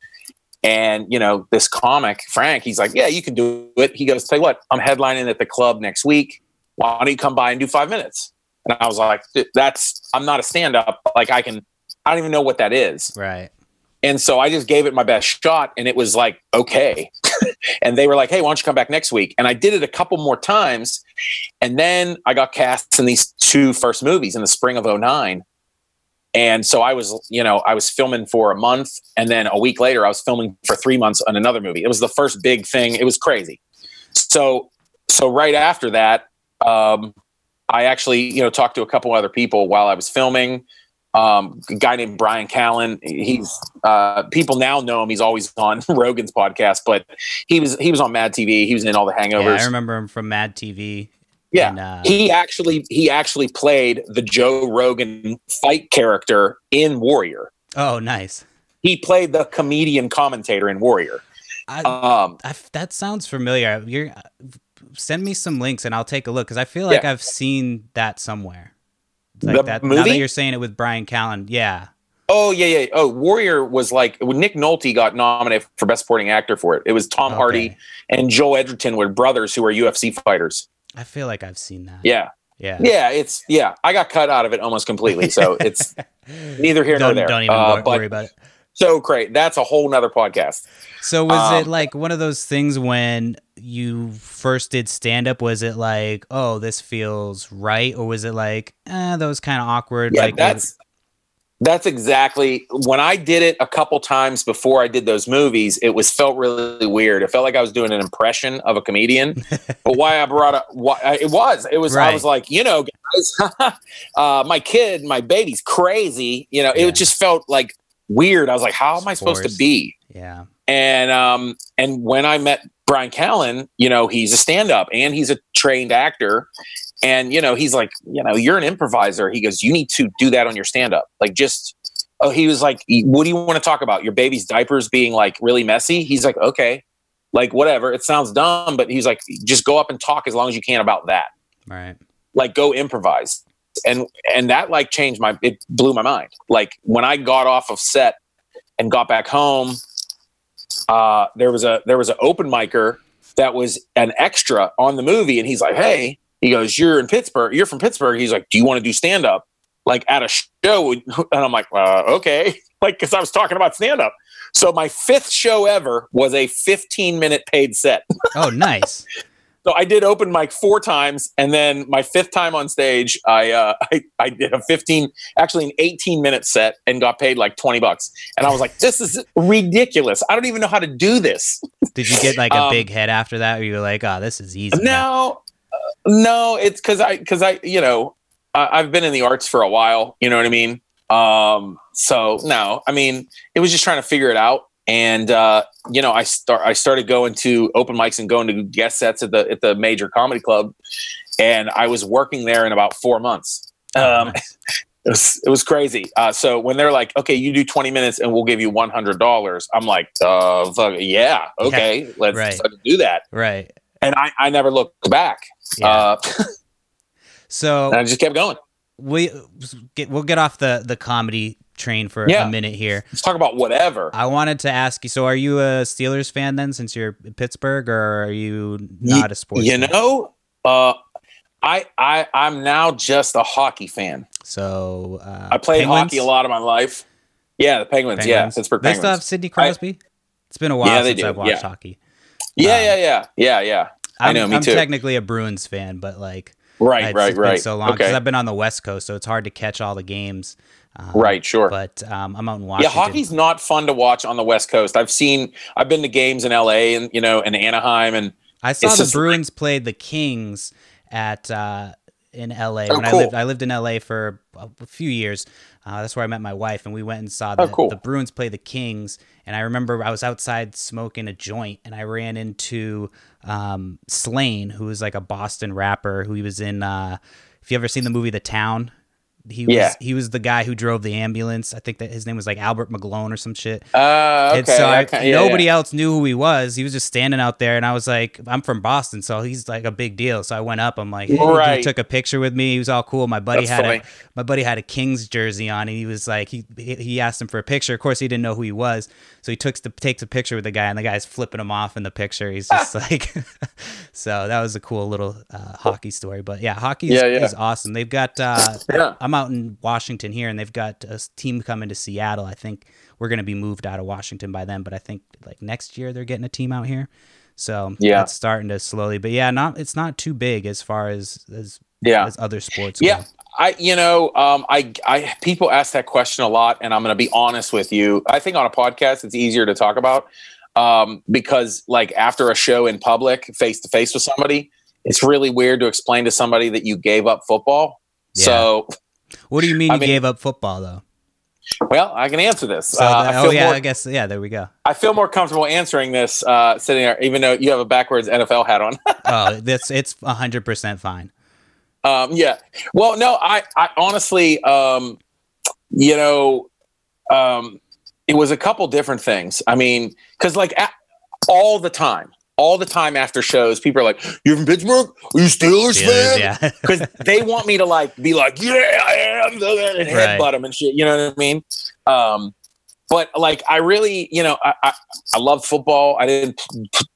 Speaker 3: And, you know, this comic, Frank, he's like, yeah, you can do it. He goes, tell you what, I'm headlining at the club next week. Why don't you come by and do five minutes? And I was like, that's, I'm not a stand up. Like I can, I don't even know what that is.
Speaker 1: Right.
Speaker 3: And so I just gave it my best shot and it was like, okay. [laughs] and they were like, hey, why don't you come back next week? And I did it a couple more times. And then I got cast in these two first movies in the spring of 09. And so I was, you know, I was filming for a month. And then a week later, I was filming for three months on another movie. It was the first big thing. It was crazy. So, so right after that, um, I actually, you know, talked to a couple other people while I was filming Um, a guy named Bryan Callen. He's uh, people now know him. He's always on [laughs] Rogan's podcast, but he was he was on Mad TV. He was in all the
Speaker 1: Yeah,
Speaker 3: Hangovers.
Speaker 1: I remember him from Mad TV.
Speaker 3: Yeah,
Speaker 1: and, uh,
Speaker 3: he actually he actually played the Joe Rogan fight character in Warrior.
Speaker 1: Oh, nice.
Speaker 3: He played the comedian commentator in Warrior.
Speaker 1: I,
Speaker 3: Um,
Speaker 1: I, that sounds familiar. You're send me some links and I'll take a look because I feel like
Speaker 3: Yeah.
Speaker 1: I've seen that somewhere. Like
Speaker 3: The
Speaker 1: that. Now that
Speaker 3: movie?
Speaker 1: you're saying it with Bryan Callen, yeah.
Speaker 3: oh yeah, yeah. Oh, Warrior was like Nick Nolte got nominated for Best Supporting Actor for it. It was Tom Hardy and Joel Edgerton were brothers who were UFC fighters.
Speaker 1: I feel like I've seen that.
Speaker 3: Yeah,
Speaker 1: yeah.
Speaker 3: yeah. It's yeah. I got cut out of it almost completely, so it's [laughs] neither here nor
Speaker 1: Don't,
Speaker 3: there.
Speaker 1: don't even
Speaker 3: Uh, but
Speaker 1: worry about it.
Speaker 3: So great. That's a whole nother podcast.
Speaker 1: So was it
Speaker 3: um,
Speaker 1: like one of those things when you first did stand up? Was it like, oh, this feels right, or was it like, eh, that was kind of awkward?
Speaker 3: Yeah,
Speaker 1: like
Speaker 3: that's that's exactly when I did it a couple times before I did those movies. It was felt really weird. It felt like I was doing an impression of a comedian. [laughs] but why I brought up why it was it was I was like you know guys, [laughs] uh, my kid, my baby's crazy. You know,
Speaker 1: Yeah.
Speaker 3: it just felt like weird. I was like, how am I supposed to be?
Speaker 1: yeah,
Speaker 3: And um and when I met Bryan Callen, you know, he's a stand-up and he's a trained actor. And you know, he's like, you know, you're an improviser. He goes, you need to do that on your stand-up. Like just oh, he was like, what do you want to talk about? Your baby's diapers being like really messy? He's like, okay. Like whatever. It sounds dumb, but he's like, just go up and talk as long as you can about that.
Speaker 1: right.
Speaker 3: Like go improvise. And and that like changed my it blew my mind. Like when I got off of set and got back home, uh, there was a there was an open micer that was an extra on the movie, and he's like, "Hey," he goes, "You're in Pittsburgh. You're from Pittsburgh." He's like, "Do you want to do stand up like at a show?" [laughs] And I'm like, uh, "Okay," [laughs] like because I was talking about stand up. So my fifth show ever was a 15 minute paid set.
Speaker 1: Oh, nice. [laughs]
Speaker 3: So I did open mic four times, and then my fifth time on stage, I uh, [laughs] I, I did a fifteen, actually an eighteen minute set, and got paid like twenty bucks. And I was like, "This is ridiculous! I don't even know how to do this." [laughs]
Speaker 1: Did you get like a
Speaker 3: Um,
Speaker 1: big head after that? Or you were like, oh, this is easy. now?
Speaker 3: No, uh, no, it's because I because I you know I, I've been in the arts for a while. You know what I mean? Um, so no, I mean it was just trying to figure it out. And uh, you know, I start I started going to open mics and going to guest sets at the at the major comedy club, and I was working there in about four months.
Speaker 1: Oh,
Speaker 3: Um, [laughs] it was it was crazy. Uh, so when they're like, "Okay, you do twenty minutes and we'll give you one hundred dollars," I'm like, "Uh, fuck, yeah, okay, let's
Speaker 1: right.
Speaker 3: do that."
Speaker 1: right.
Speaker 3: And I, I never looked back.
Speaker 1: Yeah.
Speaker 3: Uh, [laughs]
Speaker 1: so
Speaker 3: and I just kept going.
Speaker 1: we get we'll get off the the comedy train for
Speaker 3: Yeah.
Speaker 1: a minute here.
Speaker 3: Let's talk about whatever.
Speaker 1: I wanted to ask you. So, are you a Steelers fan then, since you're in Pittsburgh, or are you not a sports?
Speaker 3: you
Speaker 1: fan?
Speaker 3: know, uh, I I I'm now just a hockey fan.
Speaker 1: So uh,
Speaker 3: I played
Speaker 1: Penguins?
Speaker 3: hockey a lot of my life. Yeah, the Penguins. Yeah,
Speaker 1: Penguins.
Speaker 3: Pittsburgh
Speaker 1: They still have Sidney Crosby. it's been a while
Speaker 3: Yeah,
Speaker 1: since
Speaker 3: do,
Speaker 1: I've watched
Speaker 3: yeah.
Speaker 1: hockey.
Speaker 3: yeah,
Speaker 1: um,
Speaker 3: yeah, yeah, yeah, yeah. I
Speaker 1: I'm,
Speaker 3: know, me
Speaker 1: I'm
Speaker 3: too.
Speaker 1: technically a Bruins fan, but like,
Speaker 3: Right, right,
Speaker 1: been
Speaker 3: right.
Speaker 1: so long because
Speaker 3: okay,
Speaker 1: I've been on the West Coast, so it's hard to catch all the games. Um,
Speaker 3: right, sure.
Speaker 1: But um, I'm out in Washington.
Speaker 3: yeah, hockey's not fun to watch on the West Coast. I've seen, I've been to games in LA and you know, in Anaheim, and
Speaker 1: I saw the
Speaker 3: just-
Speaker 1: Bruins played the Kings at uh, in LA
Speaker 3: Oh,
Speaker 1: when I lived. I lived in LA for a a few years. Uh, that's where I met my wife, and we went and saw the,
Speaker 3: Oh, cool.
Speaker 1: the Bruins play the Kings. And I remember I was outside smoking a joint, and I ran into um, Slaine, who was like a Boston rapper who he was in. Uh, if you ever seen the movie The Town, he was
Speaker 3: Yeah.
Speaker 1: he was the guy who drove the ambulance. I think that his name was like Albert McGlone or some shit.
Speaker 3: uh, okay,
Speaker 1: And so I,
Speaker 3: okay, yeah,
Speaker 1: nobody
Speaker 3: yeah.
Speaker 1: else knew who he was. He was just standing out there, and I was like, "I'm from Boston, so he's like a big deal." So I went up. I'm like, "Hey,"
Speaker 3: Right.
Speaker 1: he took a picture with me. He was all cool. My buddy
Speaker 3: That's
Speaker 1: had
Speaker 3: funny.
Speaker 1: a my buddy had a Kings jersey on, and he was like, he he asked him for a picture. Of course, he didn't know who he was, so he took the takes a picture with the guy, and the guy's flipping him off in the picture. He's just [laughs] like, [laughs] so that was a cool little uh, hockey story. But yeah, hockey is,
Speaker 3: yeah.
Speaker 1: is awesome. They've got uh,
Speaker 3: Yeah.
Speaker 1: I'm out in Washington here, and they've got a team coming to Seattle. I think we're going to be moved out of Washington by then, but I think like next year they're getting a team out here. So
Speaker 3: Yeah.
Speaker 1: it's starting to slowly, but yeah, not it's not too big as far as as,
Speaker 3: Yeah,
Speaker 1: as other sports.
Speaker 3: Yeah,
Speaker 1: go.
Speaker 3: I you know um, I I people ask that question a lot, and I'm going to be honest with you. I think on a podcast it's easier to talk about um, because like after a show in public, face to face with somebody, it's really weird to explain to somebody that you gave up football.
Speaker 1: Yeah.
Speaker 3: So
Speaker 1: What do you mean
Speaker 3: I
Speaker 1: you
Speaker 3: mean-
Speaker 1: gave up football though?
Speaker 3: Well, I can answer this.
Speaker 1: So
Speaker 3: Uh,
Speaker 1: oh
Speaker 3: feel
Speaker 1: yeah,
Speaker 3: more
Speaker 1: I guess yeah. There we go.
Speaker 3: I feel more comfortable answering this uh, sitting there, even though you have a backwards NFL hat on. [laughs]
Speaker 1: Oh, that's it's hundred percent fine.
Speaker 3: um, yeah. Well, no, I, I honestly, um, you know, um, it was a couple different things. I mean, because like a all the time, all the time after shows, people are like, "You're from Pittsburgh? Are you Steelers,
Speaker 1: Steelers,
Speaker 3: fan?"
Speaker 1: yeah. [laughs]
Speaker 3: Because they want me to like be like, "Yeah, I am," and
Speaker 1: Right.
Speaker 3: headbutt them and shit. You know what I mean? Um, but like, I really, you know, I, I, I loved football. I didn't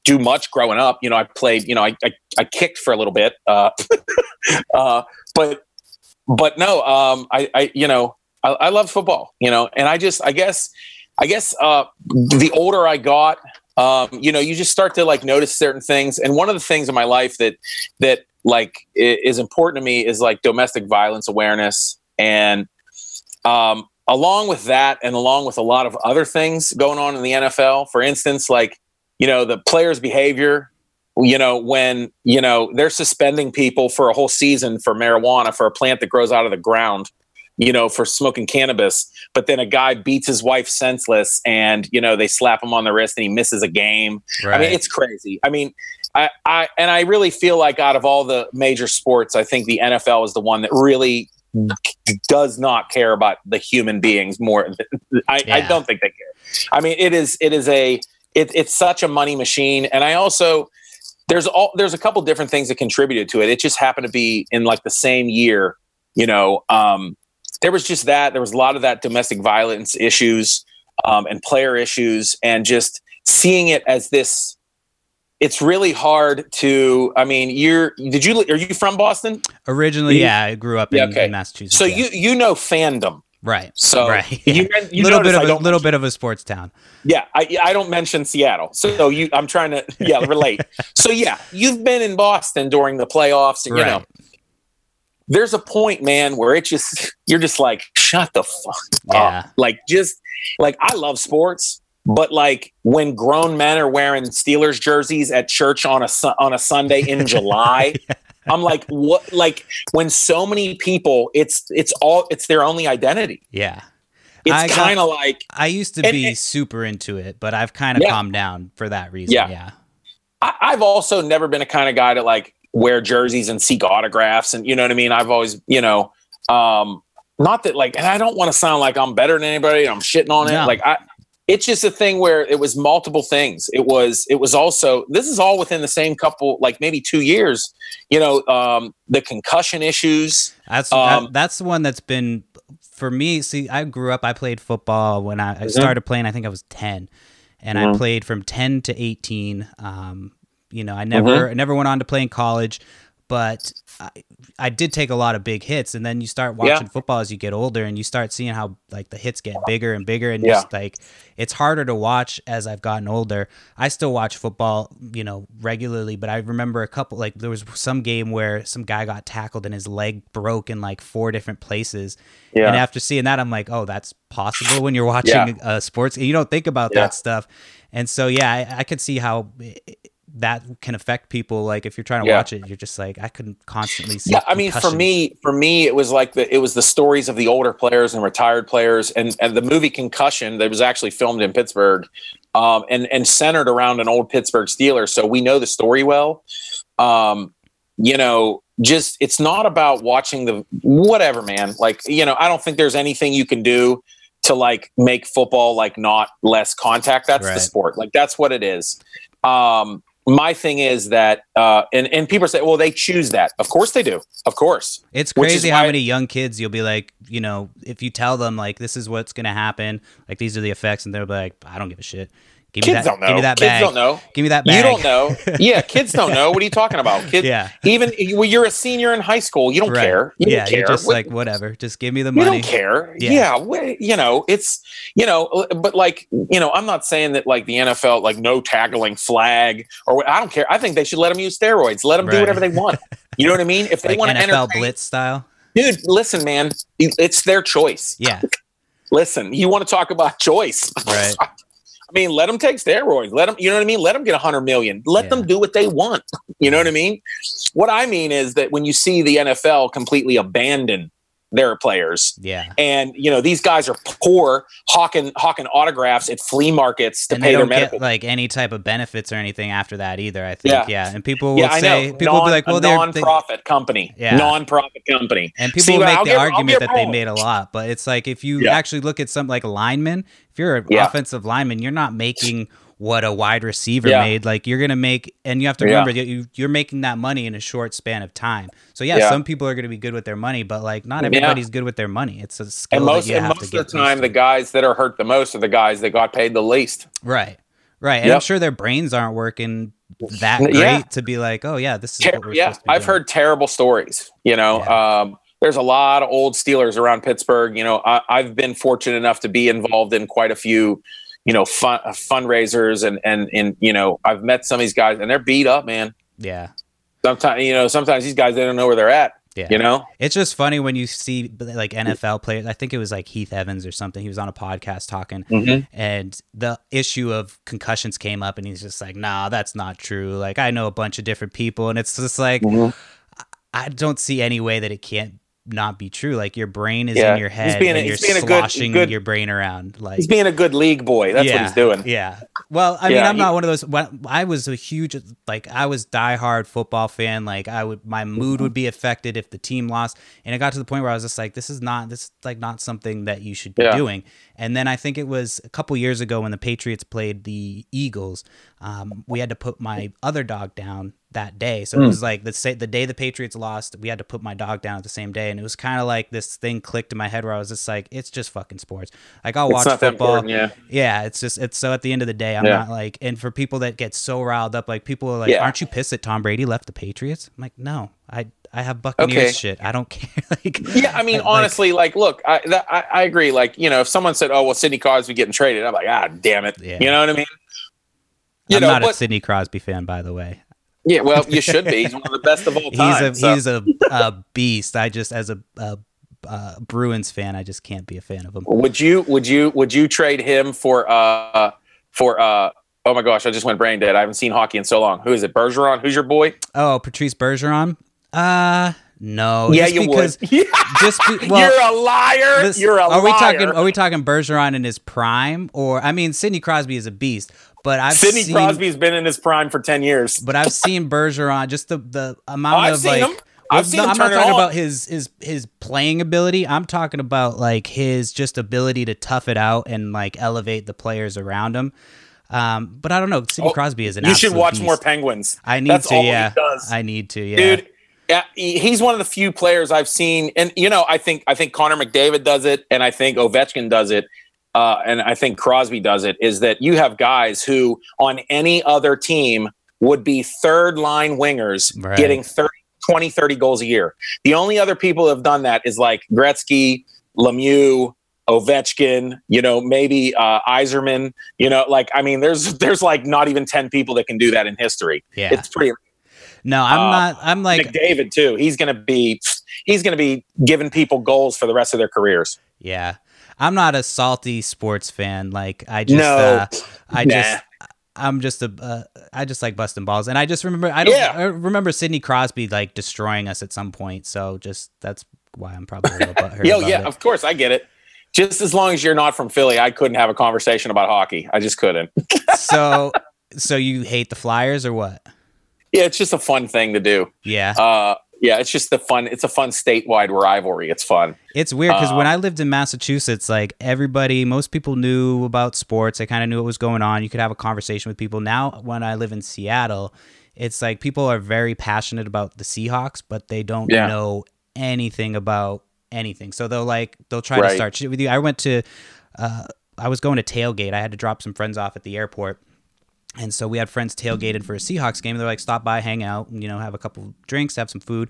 Speaker 3: do much growing up. You know, I played. You know, I I, I kicked for a little bit. Uh, [laughs] uh, but but no, um, I, I you know, I, I love football. You know, and I just, I guess, I guess, uh, the older I got, um, you know, you just start to like notice certain things. And one of the things in my life that that like is important to me is like domestic violence awareness and um, along with that and along with a lot of other things going on in the NFL for instance like you know the players behavior you know when you know they're suspending people for a whole season for marijuana for a plant that grows out of the ground you know for smoking cannabis but then a guy beats his wife senseless and you know they slap him on the wrist and he misses a game
Speaker 1: Right.
Speaker 3: I mean, it's crazy. I mean, I, I and I really feel like out of all the major sports, I think the NFL is the one that really does not care about the human beings more. Than, I, I don't think they care. I mean, it is it is a it, it's such a money machine, and I also there's all there's a couple different things that contributed to it. It just happened to be in like the same year, you know. Um, there was just that. There was a lot of that domestic violence issues um, and player issues, and just seeing it as this it's really hard to i mean you're did you are you from boston
Speaker 1: Originally,
Speaker 3: You-
Speaker 1: yeah, I grew up in,
Speaker 3: Yeah, okay.
Speaker 1: in Massachusetts.
Speaker 3: so
Speaker 1: yeah.
Speaker 3: you you know fandom
Speaker 1: right,
Speaker 3: so
Speaker 1: right,
Speaker 3: you,
Speaker 1: yeah.
Speaker 3: men- you
Speaker 1: little bit of a little bit of a sports town.
Speaker 3: yeah I, I don't mention seattle so you i'm trying to yeah relate [laughs] so yeah you've been in boston during the playoffs and you know
Speaker 1: Right.
Speaker 3: There's a point man where it just you're just like shut the fuck
Speaker 1: Yeah.
Speaker 3: up like just like i love sports but like when grown men are wearing Steelers jerseys at church on a Su- on a Sunday in [laughs] July, I'm like, what? Like when so many people, it's it's all it's their only identity.
Speaker 1: Yeah.
Speaker 3: It's kind of like
Speaker 1: I used to
Speaker 3: And-
Speaker 1: be
Speaker 3: and-
Speaker 1: super into it, but I've kind of
Speaker 3: Yeah.
Speaker 1: calmed down for that reason.
Speaker 3: Yeah.
Speaker 1: Yeah.
Speaker 3: I, I've also never been a kind of guy to like wear jerseys and seek autographs, and you know what I mean. I've always, you know, um, not that like, and I don't want to sound like I'm better than anybody. I'm shitting on it.
Speaker 1: No.
Speaker 3: Like I, it's just a thing where it was multiple things. It was, it was also. This is all within the same couple, like maybe two years. You know, um, the concussion issues.
Speaker 1: That's
Speaker 3: Um,
Speaker 1: that, that's the one that's been for me. See, I grew up. I played football when I, I
Speaker 3: Mhm.
Speaker 1: started playing. I think I was ten, and I
Speaker 3: Mhm.
Speaker 1: played from ten to eighteen. Um, you know, I never I never went on to play in college, but I, I did take a lot of big hits. And then you start
Speaker 3: Yeah.
Speaker 1: watching football as you get older, and you start seeing how like the hits get bigger and bigger, and
Speaker 3: Yeah.
Speaker 1: just like it's harder to watch as I've gotten older. I still watch football, you know, regularly, but I remember a couple like there was some game where some guy got tackled and his leg broke in like four different places. Yeah. And after seeing that, I'm like, oh, that's possible when you're watching uh, sports. You don't think about
Speaker 3: Yeah.
Speaker 1: that stuff. And so, yeah, I, I could see how that can affect people. Like if you're trying to
Speaker 3: Yeah.
Speaker 1: watch it, you're just like, I couldn't constantly see.
Speaker 3: yeah i mean for me for me it was like the it was the stories of the older players and retired players and and the movie concussion that was actually filmed in pittsburgh um and and centered around an old pittsburgh steeler so we know the story well um you know just it's not about watching the whatever man like you know i don't think there's anything you can do to like make football like not less contact that's the sport like that's what it is um my thing is that uh and and people say well they choose that. Of course they do. Of course.
Speaker 1: It's crazy how many young kids you'll be like, you know, if you tell them like this is what's gonna happen, like these are the effects, and they'll be like, I don't give a shit. Give me
Speaker 3: kids
Speaker 1: that.
Speaker 3: don't know
Speaker 1: Give me that
Speaker 3: kids don't know
Speaker 1: Give me that bag.
Speaker 3: you don't know [laughs] yeah kids don't know what are you talking about kids
Speaker 1: yeah.
Speaker 3: even well, you're a senior in high school you don't
Speaker 1: Right.
Speaker 3: care you
Speaker 1: yeah.
Speaker 3: don't care
Speaker 1: You're just
Speaker 3: What-
Speaker 1: like whatever. Just give me the money.
Speaker 3: you don't care
Speaker 1: Yeah.
Speaker 3: yeah, you know it's you know but like you know i'm not saying that like the nfl like no tackling flag or i don't care i think they should let them use steroids let them do whatever they want [laughs] you know what i mean if they
Speaker 1: Like
Speaker 3: want to
Speaker 1: NFL blitz style.
Speaker 3: dude listen man it's their choice
Speaker 1: Yeah. [laughs]
Speaker 3: listen you want to talk about choice
Speaker 1: Right.
Speaker 3: I mean, let them take steroids. Let them, you know what I mean? Let them get a hundred million. Let
Speaker 1: Yeah.
Speaker 3: them do what they want. You know what I mean? What I mean is that when you see the NFL completely abandon their players.
Speaker 1: Yeah.
Speaker 3: And you know these guys are poor, hawking hawking autographs at flea markets to
Speaker 1: and
Speaker 3: pay
Speaker 1: they
Speaker 3: their medical.
Speaker 1: get like any type of benefits or anything after that either. I think.
Speaker 3: Yeah.
Speaker 1: Yeah. And people will
Speaker 3: yeah,
Speaker 1: say people
Speaker 3: non,
Speaker 1: will be like, well,
Speaker 3: a
Speaker 1: they're they,
Speaker 3: non-profit company.
Speaker 1: Yeah.
Speaker 3: Non-profit company.
Speaker 1: and people
Speaker 3: See,
Speaker 1: will make
Speaker 3: I'll
Speaker 1: the
Speaker 3: give-
Speaker 1: argument that they made a lot, but it's like if you
Speaker 3: Yeah.
Speaker 1: actually look at something like a lineman, if you're an offensive lineman, you're not making what a wide receiver
Speaker 3: Yeah.
Speaker 1: made. Like you're gonna make, and you have to remember that you you're making that money in a short span of time. So yeah,
Speaker 3: Yeah.
Speaker 1: some people are gonna be good with their money, but like not
Speaker 3: Yeah.
Speaker 1: everybody's good with their money. It's a skill
Speaker 3: And most
Speaker 1: that you
Speaker 3: and
Speaker 1: have
Speaker 3: most
Speaker 1: to
Speaker 3: of the time, the guys that are hurt the most are the guys that got paid the least.
Speaker 1: right, right, and I'm sure their brains aren't working that
Speaker 3: Yeah.
Speaker 1: great to be like, oh yeah, this is
Speaker 3: Ter-
Speaker 1: what we're
Speaker 3: yeah,
Speaker 1: to
Speaker 3: I've
Speaker 1: doing.
Speaker 3: heard terrible stories. You know, um, there's a lot of old Steelers around Pittsburgh. You know, I, I've been fortunate enough to be involved in quite a few, you know, fun, uh, fundraisers and and and you know, I've met some of these guys and they're beat up, man.
Speaker 1: yeah.
Speaker 3: Sometimes you know, sometimes these guys they don't know where they're at.
Speaker 1: Yeah.
Speaker 3: You know,
Speaker 1: It's just funny when you see like NFL players. I think it was like Heath Evans or something. He was on a podcast talking,
Speaker 3: Mhm.
Speaker 1: and the issue of concussions came up, and he's just like, "Nah, that's not true." Like I know a bunch of different people, and it's just like
Speaker 3: Mhm.
Speaker 1: I don't see any way that it can't not be true. Like your brain is
Speaker 3: Yeah.
Speaker 1: in your head He's
Speaker 3: being a-
Speaker 1: and you're
Speaker 3: being a good- good-
Speaker 1: your brain around. Like
Speaker 3: he's being a good league boy. That's what he's doing.
Speaker 1: yeah. Well, I mean, I'm
Speaker 3: he-
Speaker 1: not one of those. When I was a huge, like, I was diehard football fan. Like, I would, my mood would be affected if the team lost, and it got to the point where I was just like, this is not, this is like not something that you should be
Speaker 3: Yeah.
Speaker 1: doing. And then I think it was a couple years ago when the Patriots played the Eagles. Um, we had to put my other dog down that day. So
Speaker 3: Hmm.
Speaker 1: it was like the the day the Patriots lost, we had to put my dog down at the same day, and it was kind of like this thing clicked in my head where I was just like, it's just fucking sports. Like I'll watch football.
Speaker 3: yeah.
Speaker 1: Yeah, it's just it's so at the end of the day, I'm
Speaker 3: Yeah.
Speaker 1: not like and for people that get so riled up, like people are like,
Speaker 3: Yeah.
Speaker 1: Aren't you pissed that Tom Brady left the Patriots? I'm like, No, I I have Buccaneers
Speaker 3: Okay.
Speaker 1: shit. I don't [laughs] care. like
Speaker 3: Yeah, I mean, [laughs]
Speaker 1: like,
Speaker 3: honestly, like, look, I, that, I I agree. Like, you know, if someone said, "Oh, well, Sidney Crosby getting traded," I'm like, "Ah, damn it,"
Speaker 1: Yeah.
Speaker 3: you know what I mean? You
Speaker 1: I'm
Speaker 3: know,
Speaker 1: not a Sidney Crosby fan, by the way.
Speaker 3: Yeah, well, you should be. He's one of the best of all time. [laughs]
Speaker 1: He's a
Speaker 3: so-
Speaker 1: he's a, a beast. I just as a, a, a Bruins fan, I just can't be a fan of him.
Speaker 3: would you would you would you trade him for uh for uh oh my gosh, I just went brain dead. I haven't seen hockey in so long. Who is it? Bergeron? Who's your boy?
Speaker 1: Oh, Patrice Bergeron? Uh no.
Speaker 3: yeah, you
Speaker 1: because [laughs]
Speaker 3: would.
Speaker 1: Just be, well,
Speaker 3: You're a liar.
Speaker 1: This-
Speaker 3: You're a
Speaker 1: are
Speaker 3: liar.
Speaker 1: we talking? Are we talking Bergeron in his prime, or I mean, Sidney Crosby is a beast, but I've
Speaker 3: Sidney
Speaker 1: seen,
Speaker 3: Crosby's been in his prime for ten years. [laughs]
Speaker 1: but I've seen Bergeron just the the amount
Speaker 3: I've
Speaker 1: of
Speaker 3: seen
Speaker 1: like.
Speaker 3: him. I've seen
Speaker 1: no,
Speaker 3: him
Speaker 1: I'm not talking about his his his playing ability. I'm talking about like his just ability to tough it out and like elevate the players around him. Um, but I don't know. Sidney
Speaker 3: Oh,
Speaker 1: Crosby is an.
Speaker 3: You should watch
Speaker 1: beast.
Speaker 3: more Penguins.
Speaker 1: I need
Speaker 3: That's
Speaker 1: to. yeah. I need to. Yeah,
Speaker 3: dude. Yeah, he's one of the few players I've seen, and you know, I think I think Connor McDavid does it, and I think Ovechkin does it, uh, and I think Crosby does it. Is that you have guys who on any other team would be third line wingers
Speaker 1: Right.
Speaker 3: getting 30, 20, 30 goals a year. The only other people who have done that is like Gretzky, Lemieux, Ovechkin, you know, maybe uh, Yzerman. You know, like I mean, there's [laughs] there's like not even ten people that can do that in history.
Speaker 1: yeah.
Speaker 3: It's pretty
Speaker 1: no, I'm
Speaker 3: uh,
Speaker 1: not. I'm like
Speaker 3: McDavid too. He's going to be he's going to be giving people goals for the rest of their careers.
Speaker 1: Yeah. I'm not a salty sports fan. Like I just
Speaker 3: No.
Speaker 1: uh, I
Speaker 3: Nah.
Speaker 1: just I'm just a uh, I just like busting balls. And I just remember I don't
Speaker 3: Yeah.
Speaker 1: I remember Sidney Crosby like destroying us at some point. So just that's why I'm probably a little butthurt. [laughs]
Speaker 3: Yo, yeah,
Speaker 1: it.
Speaker 3: of course I get it. Just as long as you're not from Philly, I couldn't have a conversation about hockey. I just couldn't. [laughs]
Speaker 1: so so you hate the Flyers or what?
Speaker 3: Yeah, it's just a fun thing to do.
Speaker 1: Yeah.
Speaker 3: Uh, yeah, it's just the fun. It's a fun statewide rivalry. It's fun.
Speaker 1: It's weird because when
Speaker 3: Uh,
Speaker 1: I lived in Massachusetts, like everybody, most people knew about sports. They kind of knew what was going on. You could have a conversation with people. Now, when I live in Seattle, it's like people are very passionate about the Seahawks, but they don't
Speaker 3: Yeah.
Speaker 1: know anything about anything. So they'll like they'll try to start shit with you. I went to, uh, I was going to tailgate. I had to drop some friends off at the airport. And so we had friends tailgated for a Seahawks game. They're like, stop by, hang out, you know, have a couple drinks, have some food.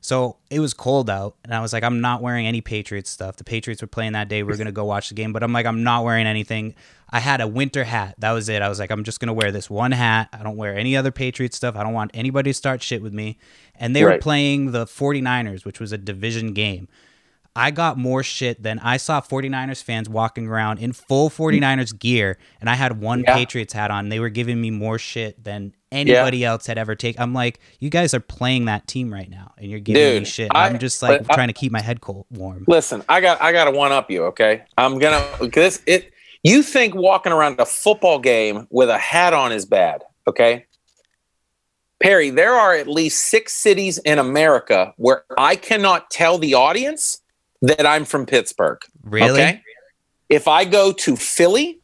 Speaker 1: So it was cold out, and I was like, I'm not wearing any Patriots stuff. The Patriots were playing that day. We are gonna go watch the game, but I'm like, I'm not wearing anything. I had a winter hat. That was it. I was like, I'm just gonna wear this one hat. I don't wear any other Patriots stuff. I don't want anybody to start shit with me. And they were playing the 49ers, which was a division game. I got more shit than I saw 49ers fans walking around in full 49ers gear, and I had one
Speaker 3: Yeah.
Speaker 1: Patriots hat on. They were giving me more shit than anybody else had ever taken. I'm like, you guys are playing that team right now, and you're giving me shit.
Speaker 3: I-
Speaker 1: I'm just like
Speaker 3: I- uh,
Speaker 1: trying to keep my head cold, warm.
Speaker 3: Listen, I got I got to one up you. Okay, I'm gonna this it. You think walking around a football game with a hat on is bad? Okay, Perry. There are at least six cities in America where I cannot tell the audience that I'm from Pittsburgh.
Speaker 1: Really?
Speaker 3: Okay. If I go to Philly,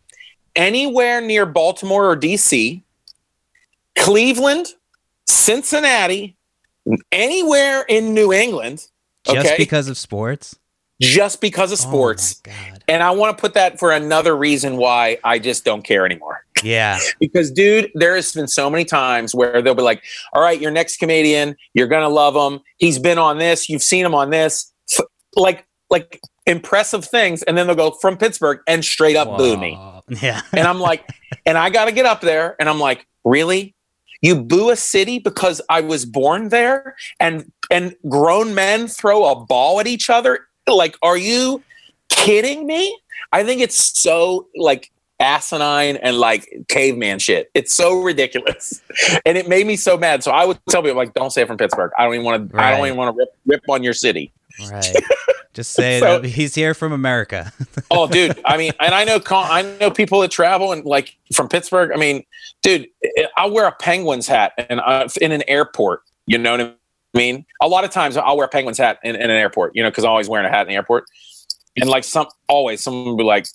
Speaker 3: anywhere near Baltimore or DC, Cleveland, Cincinnati, anywhere in New England,
Speaker 1: Just
Speaker 3: okay,
Speaker 1: because of sports?
Speaker 3: just because of oh sports.
Speaker 1: Oh my god.
Speaker 3: And I want to put that for another reason why I just don't care anymore.
Speaker 1: Yeah. [laughs]
Speaker 3: Because, dude, there has been so many times where they'll be like, all right, your next comedian, you're going to love him. He's been on this. You've seen him on this. Like, like impressive things. And then they'll go from Pittsburgh and straight up boo me.
Speaker 1: Yeah. [laughs]
Speaker 3: And I'm like, and I got to get up there and I'm like, really? You boo a city because I was born there and and grown men throw a ball at each other? Like, are you kidding me? I think it's so like asinine and like caveman shit. It's so ridiculous. [laughs] And it made me so mad. So I would tell people like, don't say it from Pittsburgh. I don't even want to I don't even want to rip, rip on your city.
Speaker 1: Right. Just [laughs] say
Speaker 3: So-
Speaker 1: he's here from America. [laughs]
Speaker 3: Oh, dude. I mean, and I know I know people that travel and like from Pittsburgh. I mean, dude, I'll wear a Penguins hat and uh, in an airport. You know what I mean? A lot of times I'll wear a Penguins hat in, in an airport. You know, because I'm always wearing a hat in the airport. And like some, always someone will be like,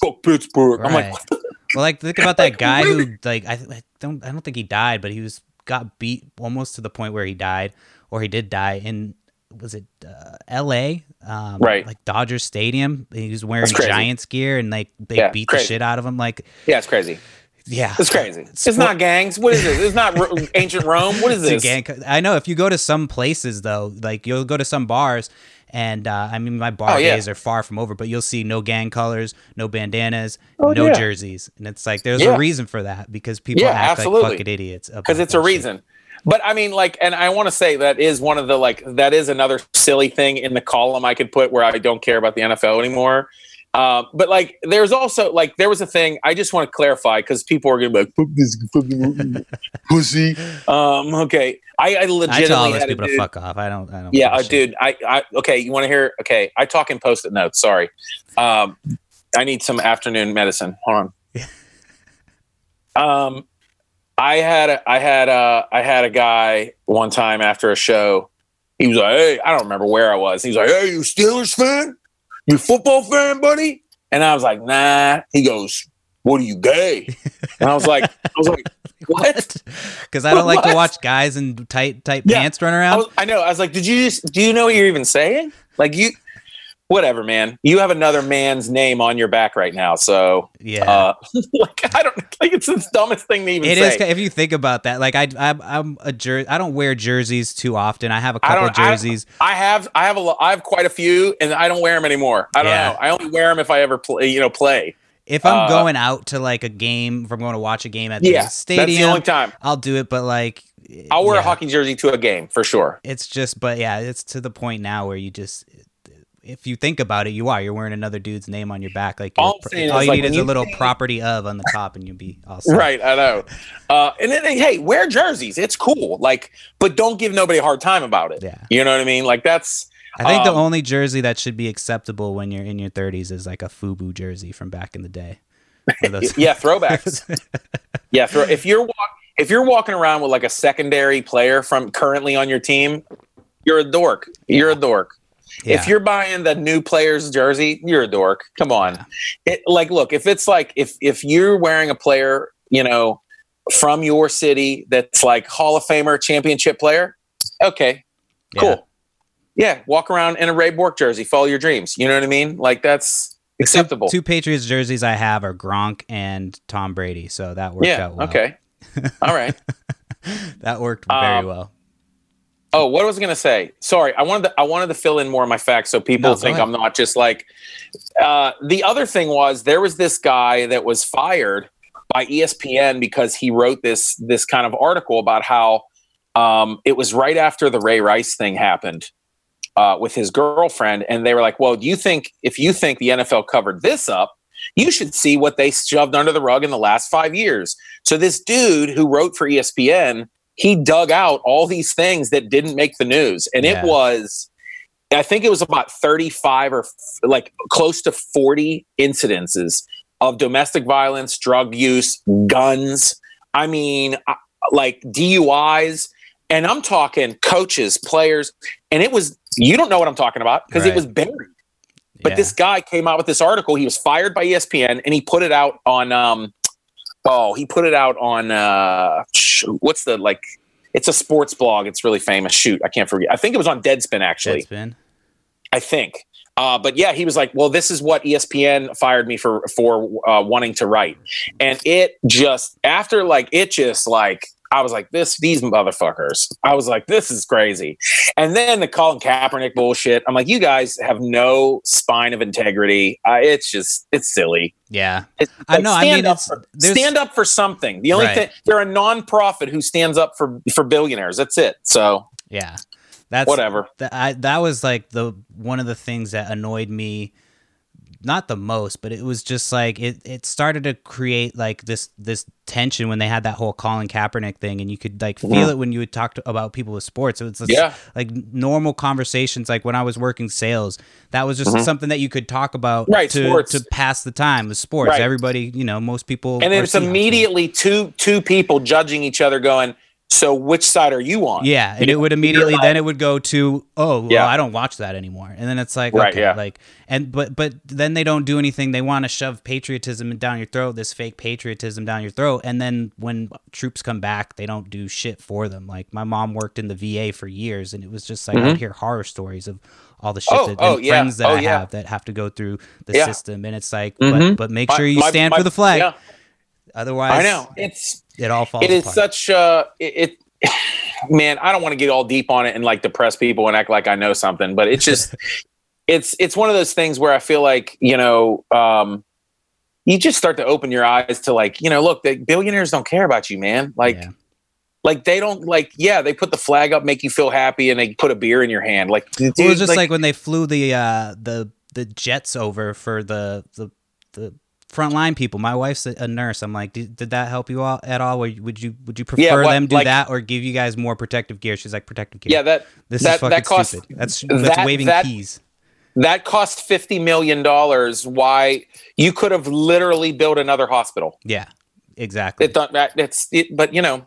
Speaker 3: "Fuck Pittsburgh." I'm like,
Speaker 1: Well, like think about [laughs] that guy who like I, I don't I don't think he died, but he was got beat almost to the point where he died, or he did die in was it uh, L.A. Um,
Speaker 3: Right.
Speaker 1: like Dodger Stadium. He was wearing Giants gear, and like they
Speaker 3: Yeah,
Speaker 1: beat
Speaker 3: crazy.
Speaker 1: the shit out of him. Like
Speaker 3: yeah, it's crazy.
Speaker 1: yeah,
Speaker 3: It's crazy. It's
Speaker 1: Sport-
Speaker 3: not gangs. What is this? It's not Ro- [laughs] ancient Rome. What is
Speaker 1: It's
Speaker 3: this?
Speaker 1: gang- I know if you go to some places though, like you'll go to some bars, and uh, I mean my bar
Speaker 3: Oh, yeah.
Speaker 1: days are far from over, but you'll see no gang colors, no bandanas,
Speaker 3: Oh,
Speaker 1: no
Speaker 3: yeah.
Speaker 1: jerseys, and it's like there's
Speaker 3: Yeah.
Speaker 1: a reason for that because people act
Speaker 3: absolutely.
Speaker 1: like fucking idiots
Speaker 3: because it's a reason. But I mean, like, and I want to say that is one of the like that is another silly thing in the column I could put where I don't care about the NFL anymore. Uh, but like, there's also like there was a thing I just want to clarify because people are gonna be like, "Fuck this fucking [laughs] pussy." Um, okay, I, I
Speaker 1: I tell all
Speaker 3: legitimately
Speaker 1: those people to fuck off. I don't. I don't.
Speaker 3: yeah, uh, dude. I, I okay. You want to hear? Okay, I talk in post-it notes. Sorry. Um, I need some afternoon medicine. Hold on. [laughs] Um, I had a, I had a I had a guy one time after a show. He was like, "Hey, I don't remember where I was." He was like, "Hey, you Steelers fan? You football fan, buddy?" And I was like, "Nah." He goes, "What are you gay?" And I was like, "I was like, [laughs] what?"
Speaker 1: Because I don't like to watch guys in tight, tight
Speaker 3: Yeah.
Speaker 1: pants run
Speaker 3: I,
Speaker 1: around.
Speaker 3: was, I know. I was like, did you just, do you know what you're even saying? Like you, whatever, man. You have another man's name on your back right now. So,
Speaker 1: yeah.
Speaker 3: uh, [laughs] like, I don't like it's the dumbest thing to even
Speaker 1: It
Speaker 3: say.
Speaker 1: is if you think about that. Like I, I'm, I'm a jer- I don't wear jerseys too often. I have a couple
Speaker 3: don't- I-
Speaker 1: jerseys.
Speaker 3: I have, I have a, lo- I have quite a few, and I don't wear them anymore. I don't
Speaker 1: Yeah.
Speaker 3: know. I only wear them if I ever play, you know, play.
Speaker 1: if I'm
Speaker 3: uh,
Speaker 1: going out to like a game, if I'm going to watch a game at
Speaker 3: Yeah,
Speaker 1: the stadium,
Speaker 3: that's the only time
Speaker 1: I'll do it. But like,
Speaker 3: I'll wear
Speaker 1: yeah,
Speaker 3: a hockey jersey to a game for sure.
Speaker 1: It's just, but yeah, it's to the point now where you just. If you think about it, you are. You're wearing another dude's name on your back. Like
Speaker 3: All
Speaker 1: you're- all you
Speaker 3: like,
Speaker 1: need is a little
Speaker 3: think-
Speaker 1: property of on the top, and you'll be awesome.
Speaker 3: Right, I know. Uh, and then, hey, wear jerseys. It's cool. Like, but don't give nobody a hard time about it.
Speaker 1: Yeah.
Speaker 3: You know what I mean? Like that's.
Speaker 1: I think the
Speaker 3: Um,
Speaker 1: only jersey that should be acceptable when you're in your 30s is like a FUBU jersey from back in the day. One of those- [laughs]
Speaker 3: yeah, throwbacks. [laughs] yeah, throw, if you're walk, if you're walking around with like a secondary player from currently on your team, you're a dork. You're a dork.
Speaker 1: Yeah.
Speaker 3: If you're buying the new player's jersey, you're a dork. Come on.
Speaker 1: Yeah.
Speaker 3: It, like, look, if it's like if if you're wearing a player, you know, from your city that's like Hall of Famer, championship player, okay,
Speaker 1: Yeah.
Speaker 3: cool. Yeah, walk around in a Ray Bourque jersey, follow your dreams. You know what I mean? Like that's acceptable.
Speaker 1: Two Patriots jerseys I have are Gronk and Tom Brady, so that worked
Speaker 3: yeah.
Speaker 1: out well.
Speaker 3: Okay. [laughs] All right.
Speaker 1: that worked
Speaker 3: Um,
Speaker 1: very well.
Speaker 3: Oh, what was I going to say? Sorry, I wanted to, I wanted to fill in more of my facts so people
Speaker 1: No,
Speaker 3: think
Speaker 1: ahead.
Speaker 3: I'm not just like. Uh, the other thing was there was this guy that was fired by ESPN because he wrote this this kind of article about how um, it was right after the Ray Rice thing happened, uh, with his girlfriend, and they were like, "Well, do you think if you think the NFL covered this up, you should see what they shoved under the rug in the last five years." So this dude who wrote for ESPN, he dug out all these things that didn't make the news, and
Speaker 1: Yeah.
Speaker 3: it was. I think it was about 35 or f- like close to 40 incidences of domestic violence, drug use, guns. I mean, uh, like DUIs. And I'm talking coaches, players. And it was, you don't know what I'm talking about because
Speaker 1: Right.
Speaker 3: it was buried. But
Speaker 1: Yeah.
Speaker 3: this guy came out with this article. He was fired by ESPN and he put it out on, um, oh, he put it out on, uh, what's the, like, it's a sports blog. It's really famous. Shoot, I can't forget. I think it was on Deadspin, actually.
Speaker 1: Deadspin.
Speaker 3: I think. Uh, but yeah, he was like, "Well, this is what ESPN fired me for for uh, wanting to write," and it just after like it just like I was like, "This these motherfuckers." I was like, "This is crazy," and then the Colin Kaepernick bullshit. I'm like, "You guys have no spine of integrity. Uh, it's just it's silly."
Speaker 1: Yeah.
Speaker 3: It's
Speaker 1: I know, I
Speaker 3: stand
Speaker 1: mean,
Speaker 3: up for, stand up for something. The only
Speaker 1: Right.
Speaker 3: thing they're a nonprofit who stands up for for billionaires. That's it. So
Speaker 1: Yeah. That's
Speaker 3: whatever.
Speaker 1: That I that was like the one of the things that annoyed me not the most, but it was just like it it started to create like this this tension when they had that whole Colin Kaepernick thing and you could like feel
Speaker 3: Mhm.
Speaker 1: it when you would talk to, about people with sports. It was just
Speaker 3: Yeah.
Speaker 1: like normal conversations like when I was working sales. That was just
Speaker 3: Mhm.
Speaker 1: something that you could talk about
Speaker 3: Right,
Speaker 1: to
Speaker 3: sports.
Speaker 1: to pass the time with sports.
Speaker 3: Right.
Speaker 1: Everybody, you know, most people
Speaker 3: and then it's immediately two two people judging each other going so which side are you on
Speaker 1: Yeah, and
Speaker 3: You
Speaker 1: it would immediately then it would go to oh well
Speaker 3: Yeah.
Speaker 1: I don't watch that anymore, and then it's like
Speaker 3: Right,
Speaker 1: okay
Speaker 3: yeah.
Speaker 1: like and but but then they don't do anything. They want to shove patriotism down your throat, this fake patriotism down your throat, and then when troops come back, they don't do shit for them. Like my mom worked in the VA for years, and it was just like
Speaker 3: Mhm.
Speaker 1: I'd hear horror stories of all the shit
Speaker 3: Oh,
Speaker 1: that
Speaker 3: oh, yeah.
Speaker 1: friends that
Speaker 3: Oh,
Speaker 1: I have that have to go through the system, and it's like
Speaker 3: Mhm.
Speaker 1: but but make sure you
Speaker 3: my-
Speaker 1: stand
Speaker 3: my-
Speaker 1: for the flag, otherwise
Speaker 3: i know it's
Speaker 1: it all falls
Speaker 3: it is
Speaker 1: apart.
Speaker 3: such uh it, it [laughs] man i don't want to get all deep on it and like depress people and act like i know something but it's just [laughs] it's it's one of those things where i feel like you know um you just start to open your eyes to like you know look the billionaires don't care about you man like
Speaker 1: Yeah.
Speaker 3: like they don't like yeah they put the flag up make you feel happy and they put a beer in your hand like dude,
Speaker 1: it was just like, when they flew the uh, the the jets over for the the the frontline people. My wife's a nurse. I'm like, did, did that help you all at all? Would you would you, would you prefer
Speaker 3: Yeah, what-
Speaker 1: them do
Speaker 3: like-
Speaker 1: that or give you guys more protective gear? She's like, protective gear.
Speaker 3: yeah that
Speaker 1: this
Speaker 3: that-
Speaker 1: is fucking
Speaker 3: that cost-
Speaker 1: stupid. That's that's
Speaker 3: that-
Speaker 1: waving
Speaker 3: that-
Speaker 1: keys.
Speaker 3: that cost 50 million dollars why you could have literally built another hospital
Speaker 1: Yeah, exactly.
Speaker 3: it don't that it's it, but you know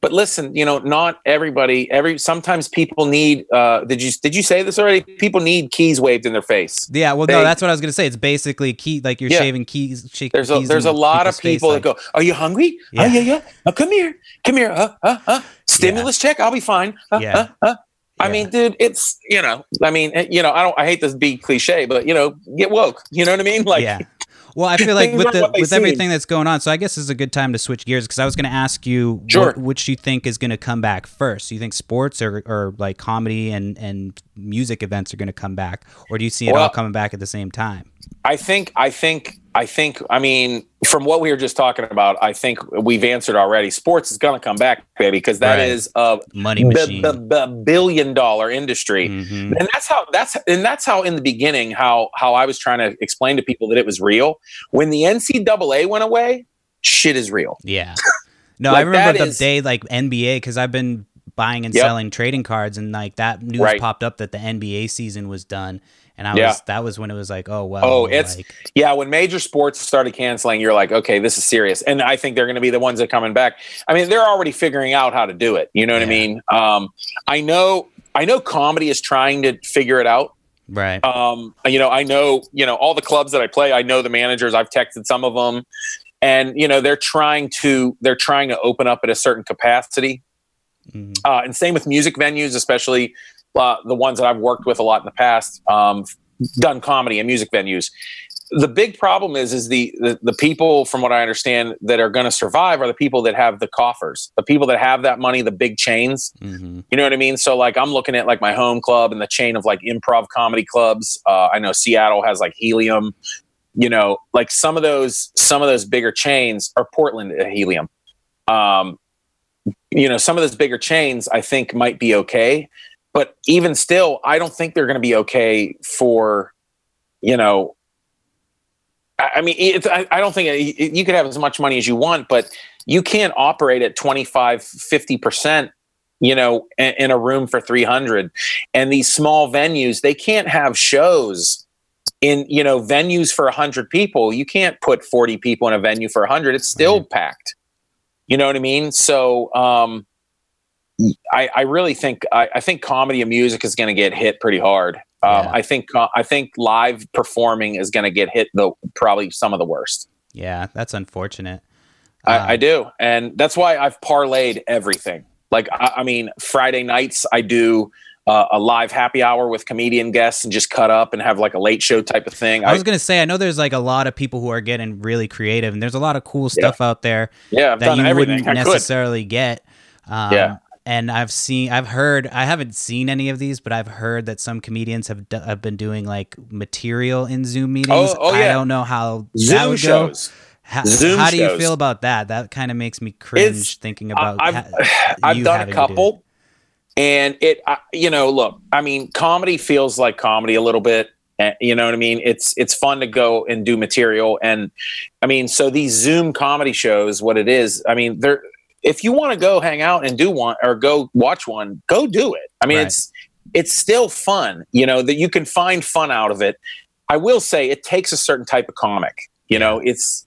Speaker 3: but listen you know not everybody every sometimes people need uh did you did you say this already people need keys waved in their face
Speaker 1: yeah, well, no, that's what I was gonna say. It's basically key, like you're
Speaker 3: Yeah.
Speaker 1: shaving keys. Shaking
Speaker 3: there's a
Speaker 1: keys
Speaker 3: there's a lot of people
Speaker 1: like-
Speaker 3: that go are you hungry
Speaker 1: Yeah.
Speaker 3: oh yeah yeah oh, come here come here uh, uh, uh. stimulus check i'll be fine uh,
Speaker 1: Yeah.
Speaker 3: uh, uh. I mean, dude, it's you know, I mean, you know, I don't, I hate this be cliche, but you know, get woke. You know what I mean? [laughs] Like,
Speaker 1: yeah. Well, I feel like with the with
Speaker 3: seem.
Speaker 1: everything that's going on, so I guess this is a good time to switch gears because I was going to ask you
Speaker 3: Sure.
Speaker 1: what, which you think is going to come back first. Do you think sports or, or like comedy and and music events are going to come back, or do you see it all coming back at the same time?
Speaker 3: I think, I think, I think, I mean, from what we were just talking about, I think we've answered already. Sports is going to come back, baby, because that
Speaker 1: Right.
Speaker 3: is a
Speaker 1: Money
Speaker 3: b-
Speaker 1: machine.
Speaker 3: b- b- billion dollar industry.
Speaker 1: Mhm.
Speaker 3: And that's how that's and that's how in the beginning how how I was trying to explain to people that it was real. When the NCAA went away, shit is real.
Speaker 1: Yeah. [laughs] No, I remember the
Speaker 3: is-
Speaker 1: day like NBA because I've been buying and
Speaker 3: Yep.
Speaker 1: selling trading cards, and like that news
Speaker 3: Right.
Speaker 1: popped up that the NBA season was done, and I
Speaker 3: Yeah.
Speaker 1: was that was when it was like, oh well,
Speaker 3: Oh, it's-
Speaker 1: like,
Speaker 3: Yeah, when major sports started canceling, you're like, okay, this is serious. And I think they're going to be the ones that are coming back. I mean, they're already figuring out how to do it. You know what I mean? Um, I know, I know, comedy is trying to figure it out.
Speaker 1: right.
Speaker 3: Um, you know, I know, you know, all the clubs that I play, I know the managers. I've texted some of them, and you know, they're trying to they're trying to open up at a certain capacity.
Speaker 1: Mhm.
Speaker 3: Uh, and same with music venues, especially uh, the ones that I've worked with a lot in the past. Um, done comedy and music venues. The big problem is is the, the the people, from what I understand, that are going to survive are the people that have the coffers, the people that have that money, the big chains.
Speaker 1: Mhm.
Speaker 3: You know what I mean? So like I'm looking at like my home club and the chain of like improv comedy clubs. Uh, I know Seattle has like Helium. You know, like some of those some of those bigger chains are Portland Helium. Um, you know, some of those bigger chains I think might be okay. But even still, I don't think they're going to be okay for, you know, I I mean, it's, I, I don't think it, you could have as much money as you want, but you can't operate at 25, 50%, you know, in, in a room for 300. And these small venues, they can't have shows in, you know, venues for 100 people. You can't put 40 people in a venue for 100. It's still packed. You know what I mean? So, um, I, I really think I, I think comedy and music is going to get hit pretty hard. Um,
Speaker 1: Yeah.
Speaker 3: I think uh, I think live performing is going to get hit the probably some of the worst.
Speaker 1: Yeah, that's unfortunate.
Speaker 3: I,
Speaker 1: Um,
Speaker 3: I do, and that's why I've parlayed everything. Like I, I mean, Friday nights I do uh, a live happy hour with comedian guests and just cut up and have like a late show type of thing.
Speaker 1: I
Speaker 3: I,
Speaker 1: was gonna say, I know there's like a lot of people who are getting really creative, and there's a lot of cool stuff out there
Speaker 3: yeah, I've
Speaker 1: that you
Speaker 3: everything
Speaker 1: wouldn't necessarily get. Um,
Speaker 3: Yeah.
Speaker 1: And I've seen, I've heard, I haven't seen any of these, but I've heard that some comedians have, d- have been doing like material in Zoom meetings.
Speaker 3: Oh, oh,
Speaker 1: I don't know how that
Speaker 3: Zoom shows.
Speaker 1: How, how do you feel about that? That kind of makes me cringe
Speaker 3: It's-
Speaker 1: thinking about.
Speaker 3: I've
Speaker 1: ha- [sighs]
Speaker 3: I've done a
Speaker 1: do
Speaker 3: couple, and it I, you know look I mean comedy feels like comedy a little bit. eh, You know what I mean? It's it's fun to go and do material, and I mean so these Zoom comedy shows, what it is, I mean they're if you want to go hang out and do one or go watch one, go do it. I mean
Speaker 1: Right.
Speaker 3: it's it's still fun, you know that you can find fun out of it. I will say it takes a certain type of comic. You know, it's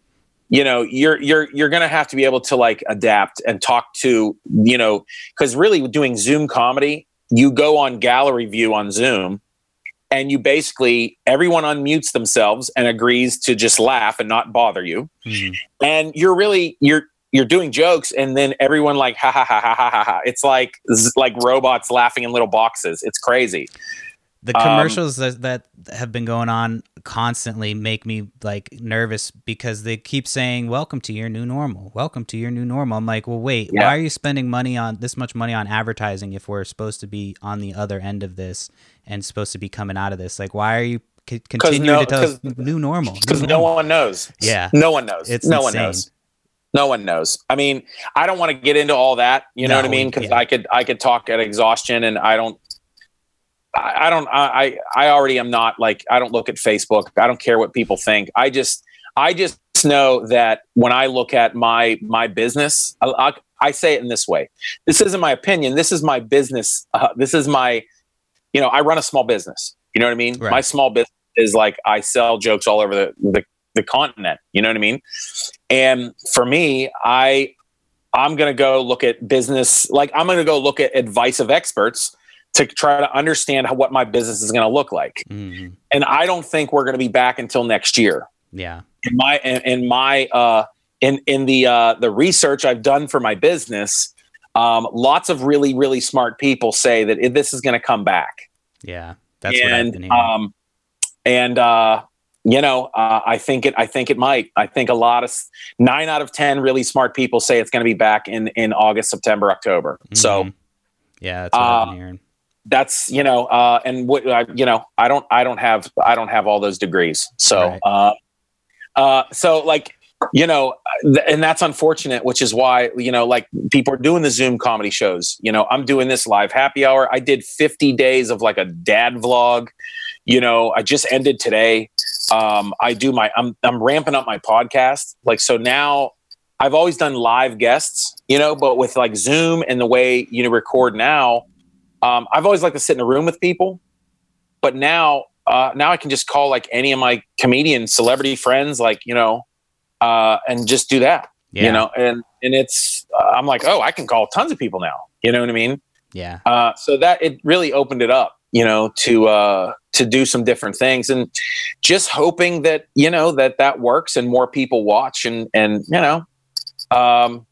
Speaker 3: you know you're you're you're going to have to be able to like adapt and talk to you know because really doing zoom comedy you go on gallery view on zoom and you basically everyone unmutes themselves and agrees to just laugh and not bother you
Speaker 1: Mhm.
Speaker 3: and you're really you're you're doing jokes and then everyone like ha ha ha ha ha ha ha it's like z- like robots laughing in little boxes it's crazy
Speaker 1: The
Speaker 3: Um,
Speaker 1: commercials that, that have been going on constantly make me like nervous because they keep saying "Welcome to your new normal." Welcome to your new normal. I'm like, well, wait,
Speaker 3: Yeah.
Speaker 1: why are you spending money on this much money on advertising if we're supposed to be on the other end of this and supposed to be coming out of this? Like, why are you c- continuing
Speaker 3: no-
Speaker 1: to tell us new normal?
Speaker 3: Because no one knows.
Speaker 1: Yeah.
Speaker 3: no one knows.
Speaker 1: It's
Speaker 3: no one
Speaker 1: insane.
Speaker 3: knows. No one knows. I mean, I don't want to get into all that. You know what I mean? Because. I could, I could talk at exhaustion, and I don't. I, I don't. I, I I already am not like. I don't look at Facebook. I don't care what people think. I just, I just know that when I look at my my business, I, I, I say it in this way. This isn't my opinion. This is my business. Uh, this is my, you know, I run a small business. You know what I mean?
Speaker 1: Right.
Speaker 3: My small business is like I sell jokes all over the, the the continent. You know what I mean? And for me, I I'm going to go look at business like I'm going to go look at advice of experts to try to understand how, what my business is going to look like.
Speaker 1: Mhm.
Speaker 3: And I don't think we're going to be back until next year.
Speaker 1: Yeah.
Speaker 3: In my in, in my uh in in the uh the research I've done for my business, um lots of really really smart people say that this is going to come back
Speaker 1: Yeah. That's what I've
Speaker 3: and
Speaker 1: been hearing.
Speaker 3: um, and uh, you know, uh, I think it. I think it might. I think a lot of nine out of ten really smart people say it's going to be back in in August, September, October. So
Speaker 1: Mhm. yeah, that's what I've
Speaker 3: uh,
Speaker 1: been hearing.
Speaker 3: that's you know, uh, and what I, you know, I don't, I don't have, I don't have all those degrees. So,
Speaker 1: Right.
Speaker 3: uh, uh, so like. You know, th- and that's unfortunate, which is why, you know, like people are doing the Zoom comedy shows. You know, I'm doing this live happy hour. I did 50 days of like a dad vlog. You know, I just ended today. Um, I do my I'm I'm ramping up my podcast. Like so now I've always done live guests, you know, but with like Zoom and the way you know record now, um, I've always liked to sit in a room with people. But now uh, now I can just call like any of my comedian celebrity friends, like, you know, uh, and just do that.
Speaker 1: Yeah.
Speaker 3: You know, and and it's uh, I'm like, oh, I can call tons of people now. You know what I mean?
Speaker 1: Yeah.
Speaker 3: Uh, so that it really opened it up, you know, to uh, to do some different things, and just hoping that you know that that works and more people watch, and and you know, um,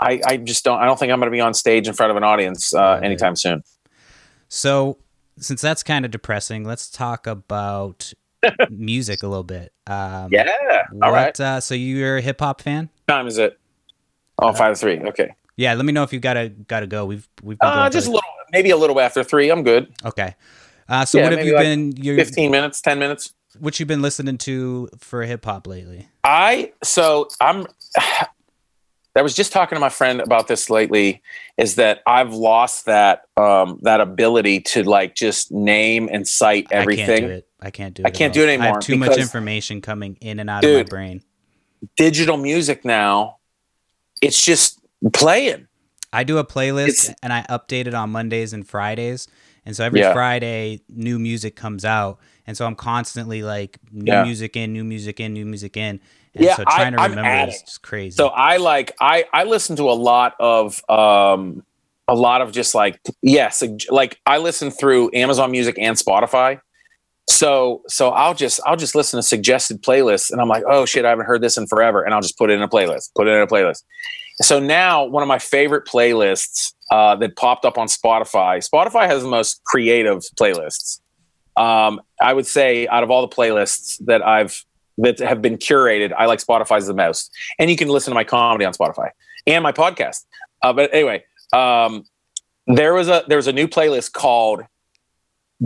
Speaker 3: I I just don't I don't think I'm going to be on stage in front of an audience uh, anytime soon.
Speaker 1: So, since that's kind of depressing, let's talk about [laughs] music a little bit. Um,
Speaker 3: Yeah.
Speaker 1: What,
Speaker 3: All right.
Speaker 1: Uh, so you're a hip hop fan?
Speaker 3: Time is it? Oh, five to three. Okay.
Speaker 1: Yeah. Let me know if you gotta gotta go. We've we've
Speaker 3: Uh, just a little, maybe a little after three. I'm good.
Speaker 1: okay. Uh, so
Speaker 3: Yeah,
Speaker 1: what have you
Speaker 3: like
Speaker 1: been? You
Speaker 3: Fifteen minutes, ten minutes.
Speaker 1: what you been listening to for hip hop lately?
Speaker 3: I so I'm [sighs] I was just talking to my friend about this lately. Is that I've lost that um, that ability to like just name and cite everything.
Speaker 1: I can't do it. I can't do it.
Speaker 3: I can't do it anymore.
Speaker 1: I have too much information coming in and out of my brain.
Speaker 3: Digital music now, it's just playing.
Speaker 1: I do a playlist
Speaker 3: It's-
Speaker 1: and I update it on Mondays and Fridays. And so every
Speaker 3: Yeah.
Speaker 1: Friday, new music comes out. And so I'm constantly like new
Speaker 3: Yeah.
Speaker 1: music in, new music in, new music in. And
Speaker 3: Yeah,
Speaker 1: so
Speaker 3: I-
Speaker 1: trying to
Speaker 3: I'm
Speaker 1: remember is just crazy.
Speaker 3: So I like I I listen to a lot of um a lot of just like yes like I listen through Amazon Music and Spotify. So so I'll just I'll just listen to suggested playlists and I'm like oh shit I haven't heard this in forever and I'll just put it in a playlist put it in a playlist. So now one of my favorite playlists uh, that popped up on Spotify. Spotify has the most creative playlists. Um, I would say out of all the playlists that I've that have been curated, I like Spotify's the most and you can listen to my comedy on Spotify and my podcast. Uh, but anyway, um, there was a there was a new playlist called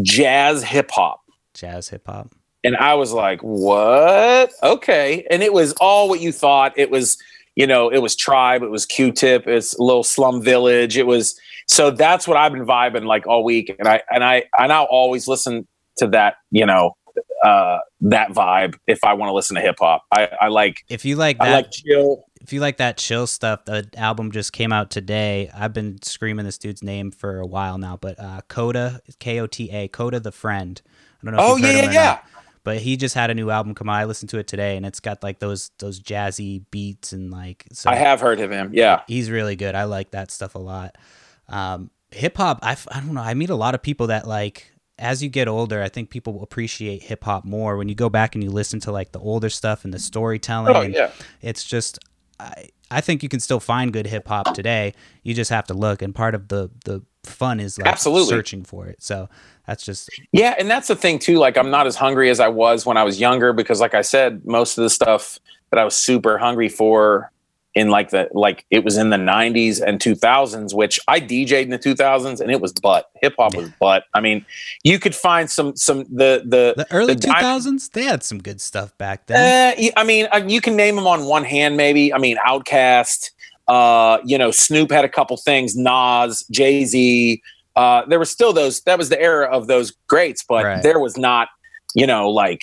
Speaker 3: Jazz Hip Hop,
Speaker 1: Jazz hip hop.
Speaker 3: and I was like, "What? Okay." And it was all what you thought. It was, you know, it was Tribe, it was Q-Tip, it's a Little Slum Village. It was so that's what I've been vibing like all week, and I and I and I now always listen to that, you know, uh, that vibe if I want to listen to hip hop. I, I like
Speaker 1: If you like that,
Speaker 3: I like chill.
Speaker 1: if you like that chill stuff, the album just came out today. I've been screaming this dude's name for a while now, but uh, Kota, K O T A, Kota the Friend. I don't know. If
Speaker 3: Oh yeah, yeah, yeah.
Speaker 1: not, but he just had a new album come out. I listened to it today, and it's got like those those jazzy beats and like. So
Speaker 3: I have heard of him. Yeah.
Speaker 1: he's really good. I like that stuff a lot. Um, Hip hop, I I don't know. I meet a lot of people that like. As you get older, I think people will appreciate hip hop more when you go back and you listen to like the older stuff and the storytelling.
Speaker 3: Oh yeah.
Speaker 1: it's just I I think you can still find good hip hop today. You just have to look, and part of the the fun is like
Speaker 3: Absolutely.
Speaker 1: searching for it. So that's just
Speaker 3: Yeah, and that's the thing too. Like, I'm not as hungry as I was when I was younger because, like I said, most of the stuff that I was super hungry for in like the like it was in the 90s and 2000s, which I DJ'd in the 2000s, and it was butt. Hip hop was butt. I mean, you could find some some the the
Speaker 1: the early
Speaker 3: the
Speaker 1: two
Speaker 3: Diamond-
Speaker 1: thousands. They had some good stuff back then.
Speaker 3: Uh, I mean, uh, you can name them on one hand, maybe. I mean, OutKast. Uh, you know, Snoop had a couple things. Nas, Jay Z. Uh, there was still those. That was the era of those greats, but
Speaker 1: Right.
Speaker 3: there was not. You know, like,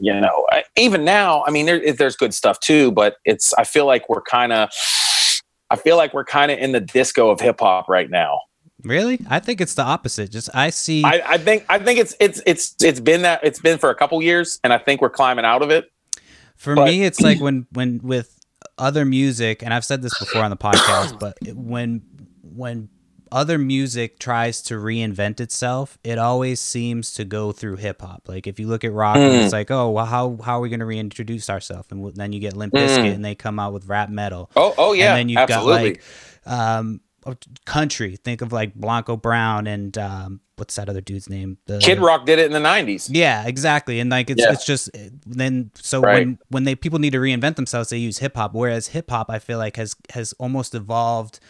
Speaker 3: you know, even now. I mean, there, there's good stuff too, but it's. I feel like we're kind of. I feel like we're kind of in the disco of hip hop right now.
Speaker 1: really, I think it's the opposite. Just I see.
Speaker 3: I, I think. I think it's it's it's it's been that it's been for a couple years, and I think we're climbing out of it.
Speaker 1: For
Speaker 3: But-
Speaker 1: me, it's like when when with other music, and I've said this before on the podcast, but when when other music tries to reinvent itself, it always seems to go through hip hop. Like if you look at rock,
Speaker 3: Mm.
Speaker 1: it's like, oh, well, how how are we going to reintroduce ourselves? And w- then you get Limp
Speaker 3: Mm.
Speaker 1: Bizkit, and they come out with rap metal.
Speaker 3: Oh, oh yeah,
Speaker 1: and then you've
Speaker 3: absolutely.
Speaker 1: got like um, country. Think of like Blanco Brown and um, what's that other dude's name? The,
Speaker 3: Kid Rock did it in the '90s.
Speaker 1: yeah, exactly. And like it's
Speaker 3: Yeah.
Speaker 1: it's just then so
Speaker 3: Right.
Speaker 1: when when they people need to reinvent themselves, they use hip hop. Whereas hip hop, I feel like has has almost evolved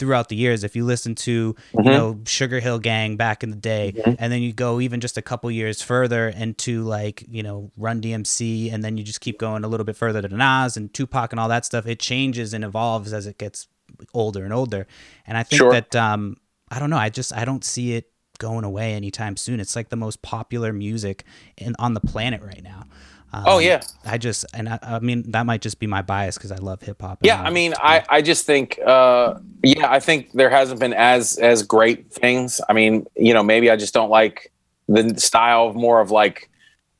Speaker 1: throughout the years. If you listen to
Speaker 3: Mhm.
Speaker 1: you know Sugar Hill Gang back in the day,
Speaker 3: Mhm.
Speaker 1: and then you go even just a couple years further into like you know Run DMC, and then you just keep going a little bit further to Nas and Tupac and all that stuff. It changes and evolves as it gets older and older. And I think
Speaker 3: Sure.
Speaker 1: that um I don't know. I just I don't see it going away anytime soon. It's like the most popular music in on the planet right now. Um,
Speaker 3: Oh, yeah.
Speaker 1: I just and I, I mean that might just be my bias because I love hip hop.
Speaker 3: Yeah, I mean, I, I just think, uh, yeah, I think there hasn't been as as great things. I mean, you know, maybe I just don't like the style of more of like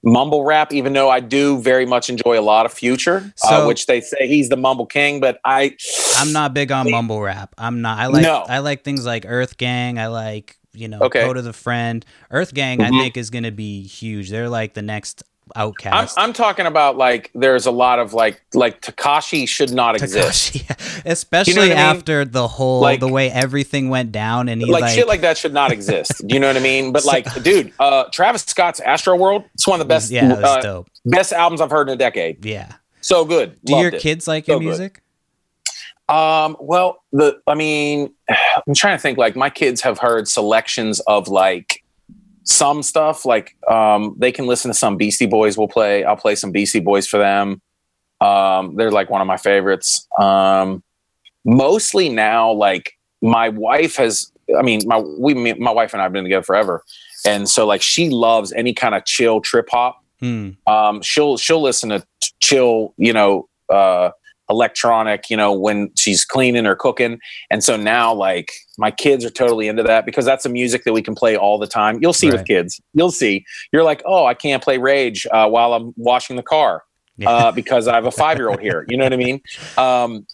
Speaker 3: mumble rap, even though I do very much enjoy a lot of Future, uh, which they say he's the mumble king. But I,
Speaker 1: I'm not big on mumble rap. I'm not. I like
Speaker 3: No.
Speaker 1: I like things like Earth Gang. I like you know
Speaker 3: Okay.
Speaker 1: Kota the Friend. Earth Gang I
Speaker 3: Mhm.
Speaker 1: think is gonna be huge. They're like the next OutKast.
Speaker 3: I'm talking about like there's a lot of like like Tekashi should not exist. [laughs]
Speaker 1: Tekashi, especially
Speaker 3: I mean?
Speaker 1: after the whole
Speaker 3: Like-
Speaker 1: the way everything went down, and he
Speaker 3: like,
Speaker 1: like,
Speaker 3: shit like that should not exist. Do you know what I mean? But [laughs]
Speaker 1: So-
Speaker 3: like, dude, uh, Travis Scott's Astroworld, it's one of the best,
Speaker 1: yeah,
Speaker 3: uh,
Speaker 1: dope.
Speaker 3: best albums I've heard in a decade.
Speaker 1: Yeah.
Speaker 3: So good.
Speaker 1: Do
Speaker 3: Loved
Speaker 1: your
Speaker 3: it.
Speaker 1: kids like
Speaker 3: So
Speaker 1: your
Speaker 3: good.
Speaker 1: music?
Speaker 3: Um, well, the I mean, [sighs] I'm trying to think. Like, my kids have heard selections of like some stuff. Like, um, they can listen to some Beastie Boys. We'll play. I'll play some Beastie Boys for them. Um, they're like one of my favorites. Um, mostly now, like my wife has. I mean, my we my wife and I have been together forever, and so like she loves any kind of chill trip hop.
Speaker 1: Hmm.
Speaker 3: Um, she'll she'll listen to chill, you know, uh, electronic, you know, when she's cleaning or cooking. And so now, like, my kids are totally into that because that's the music that we can play all the time. You'll see
Speaker 1: Right.
Speaker 3: with kids, you'll see. You're like, oh, I can't play Rage uh, while I'm washing the car uh, because I have a five year old here. You know what I mean? [laughs] Um,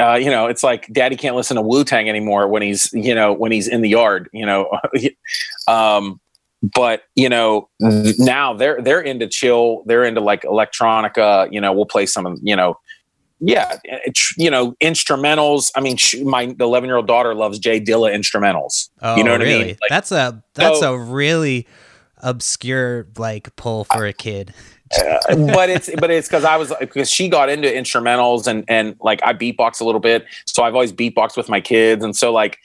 Speaker 3: uh, you know, it's like daddy can't listen to Wu Tang anymore when he's, you know, when he's in the yard, you know. [laughs] um, but you know, now they're they're into chill, they're into like electronica, you know, we'll play some of, you know, yeah, eh, it, you know, instrumentals. I mean, sh- my 11 year old daughter loves J Dilla instrumentals.
Speaker 1: Oh,
Speaker 3: you know what I
Speaker 1: really?
Speaker 3: mean? Like,
Speaker 1: that's a that's
Speaker 3: so-
Speaker 1: a really obscure like pull for a kid. [laughs]
Speaker 3: Eh, but it's but it's because I was because she got into instrumentals and and like I beatbox a little bit, so I've always beatboxed with my kids, and so like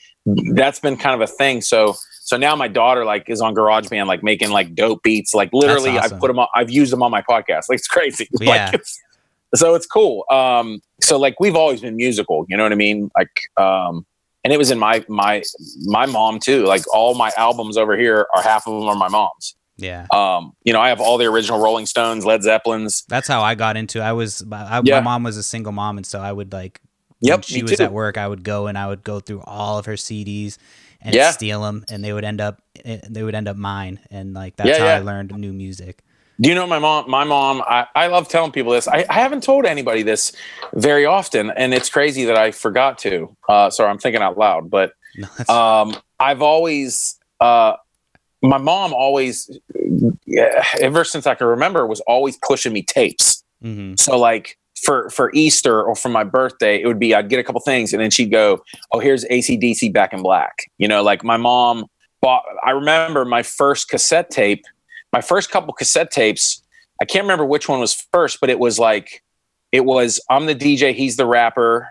Speaker 3: that's been kind of a thing. So so now my daughter like is on GarageBand, like making like dope beats, like literally
Speaker 1: awesome.
Speaker 3: I've put them on, I've used them on my podcast, like it's crazy. [laughs]
Speaker 1: Yeah.
Speaker 3: Like, it's, so it's cool. Um, so like we've always been musical, you know what I mean? Like um, and it was in my my my mom too. Like all my albums over here are half of them are my mom's.
Speaker 1: Yeah.
Speaker 3: Um, you know, I have all the original Rolling Stones, Led Zeppelins.
Speaker 1: That's how I got into. I was I,
Speaker 3: Yeah.
Speaker 1: my mom was a single mom, and so I would like.
Speaker 3: Yep,
Speaker 1: she was
Speaker 3: too.
Speaker 1: at work. I would go and I would go through all of her CDs and
Speaker 3: Yeah.
Speaker 1: steal them, and they would end up eh, they would end up mine, and like that's
Speaker 3: Yeah,
Speaker 1: how. I learned new music.
Speaker 3: Do you know my mom? My mom, I, I love telling people this. I, I haven't told anybody this very often, and it's crazy that I forgot to. Uh, sorry, I'm thinking out loud, but [laughs] um, I've always, uh, my mom always, yeah, ever since I can remember, was always pushing me tapes.
Speaker 1: mhm.
Speaker 3: So like for for Easter or for my birthday, it would be I'd get a couple things, and then she'd go, "Oh, here's ACDC Back in Black." You know, like my mom bought. I remember my first cassette tape, my first couple cassette tapes. I can't remember which one was first, but it was like it was I'm the DJ, he's the rapper.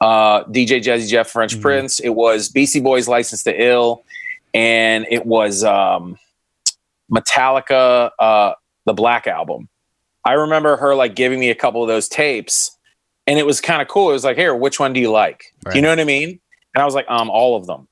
Speaker 3: Uh, DJ Jazzy Jeff Fresh
Speaker 1: Mhm.
Speaker 3: Prince. It was Beastie Boys License to Ill, and it was um, Metallica, uh, the Black Album. I remember her like giving me a couple of those tapes, and it was kind of cool. It was like, "Here, which one do you like?"
Speaker 1: Right.
Speaker 3: you know what I mean? And I was like, "Um, all of them."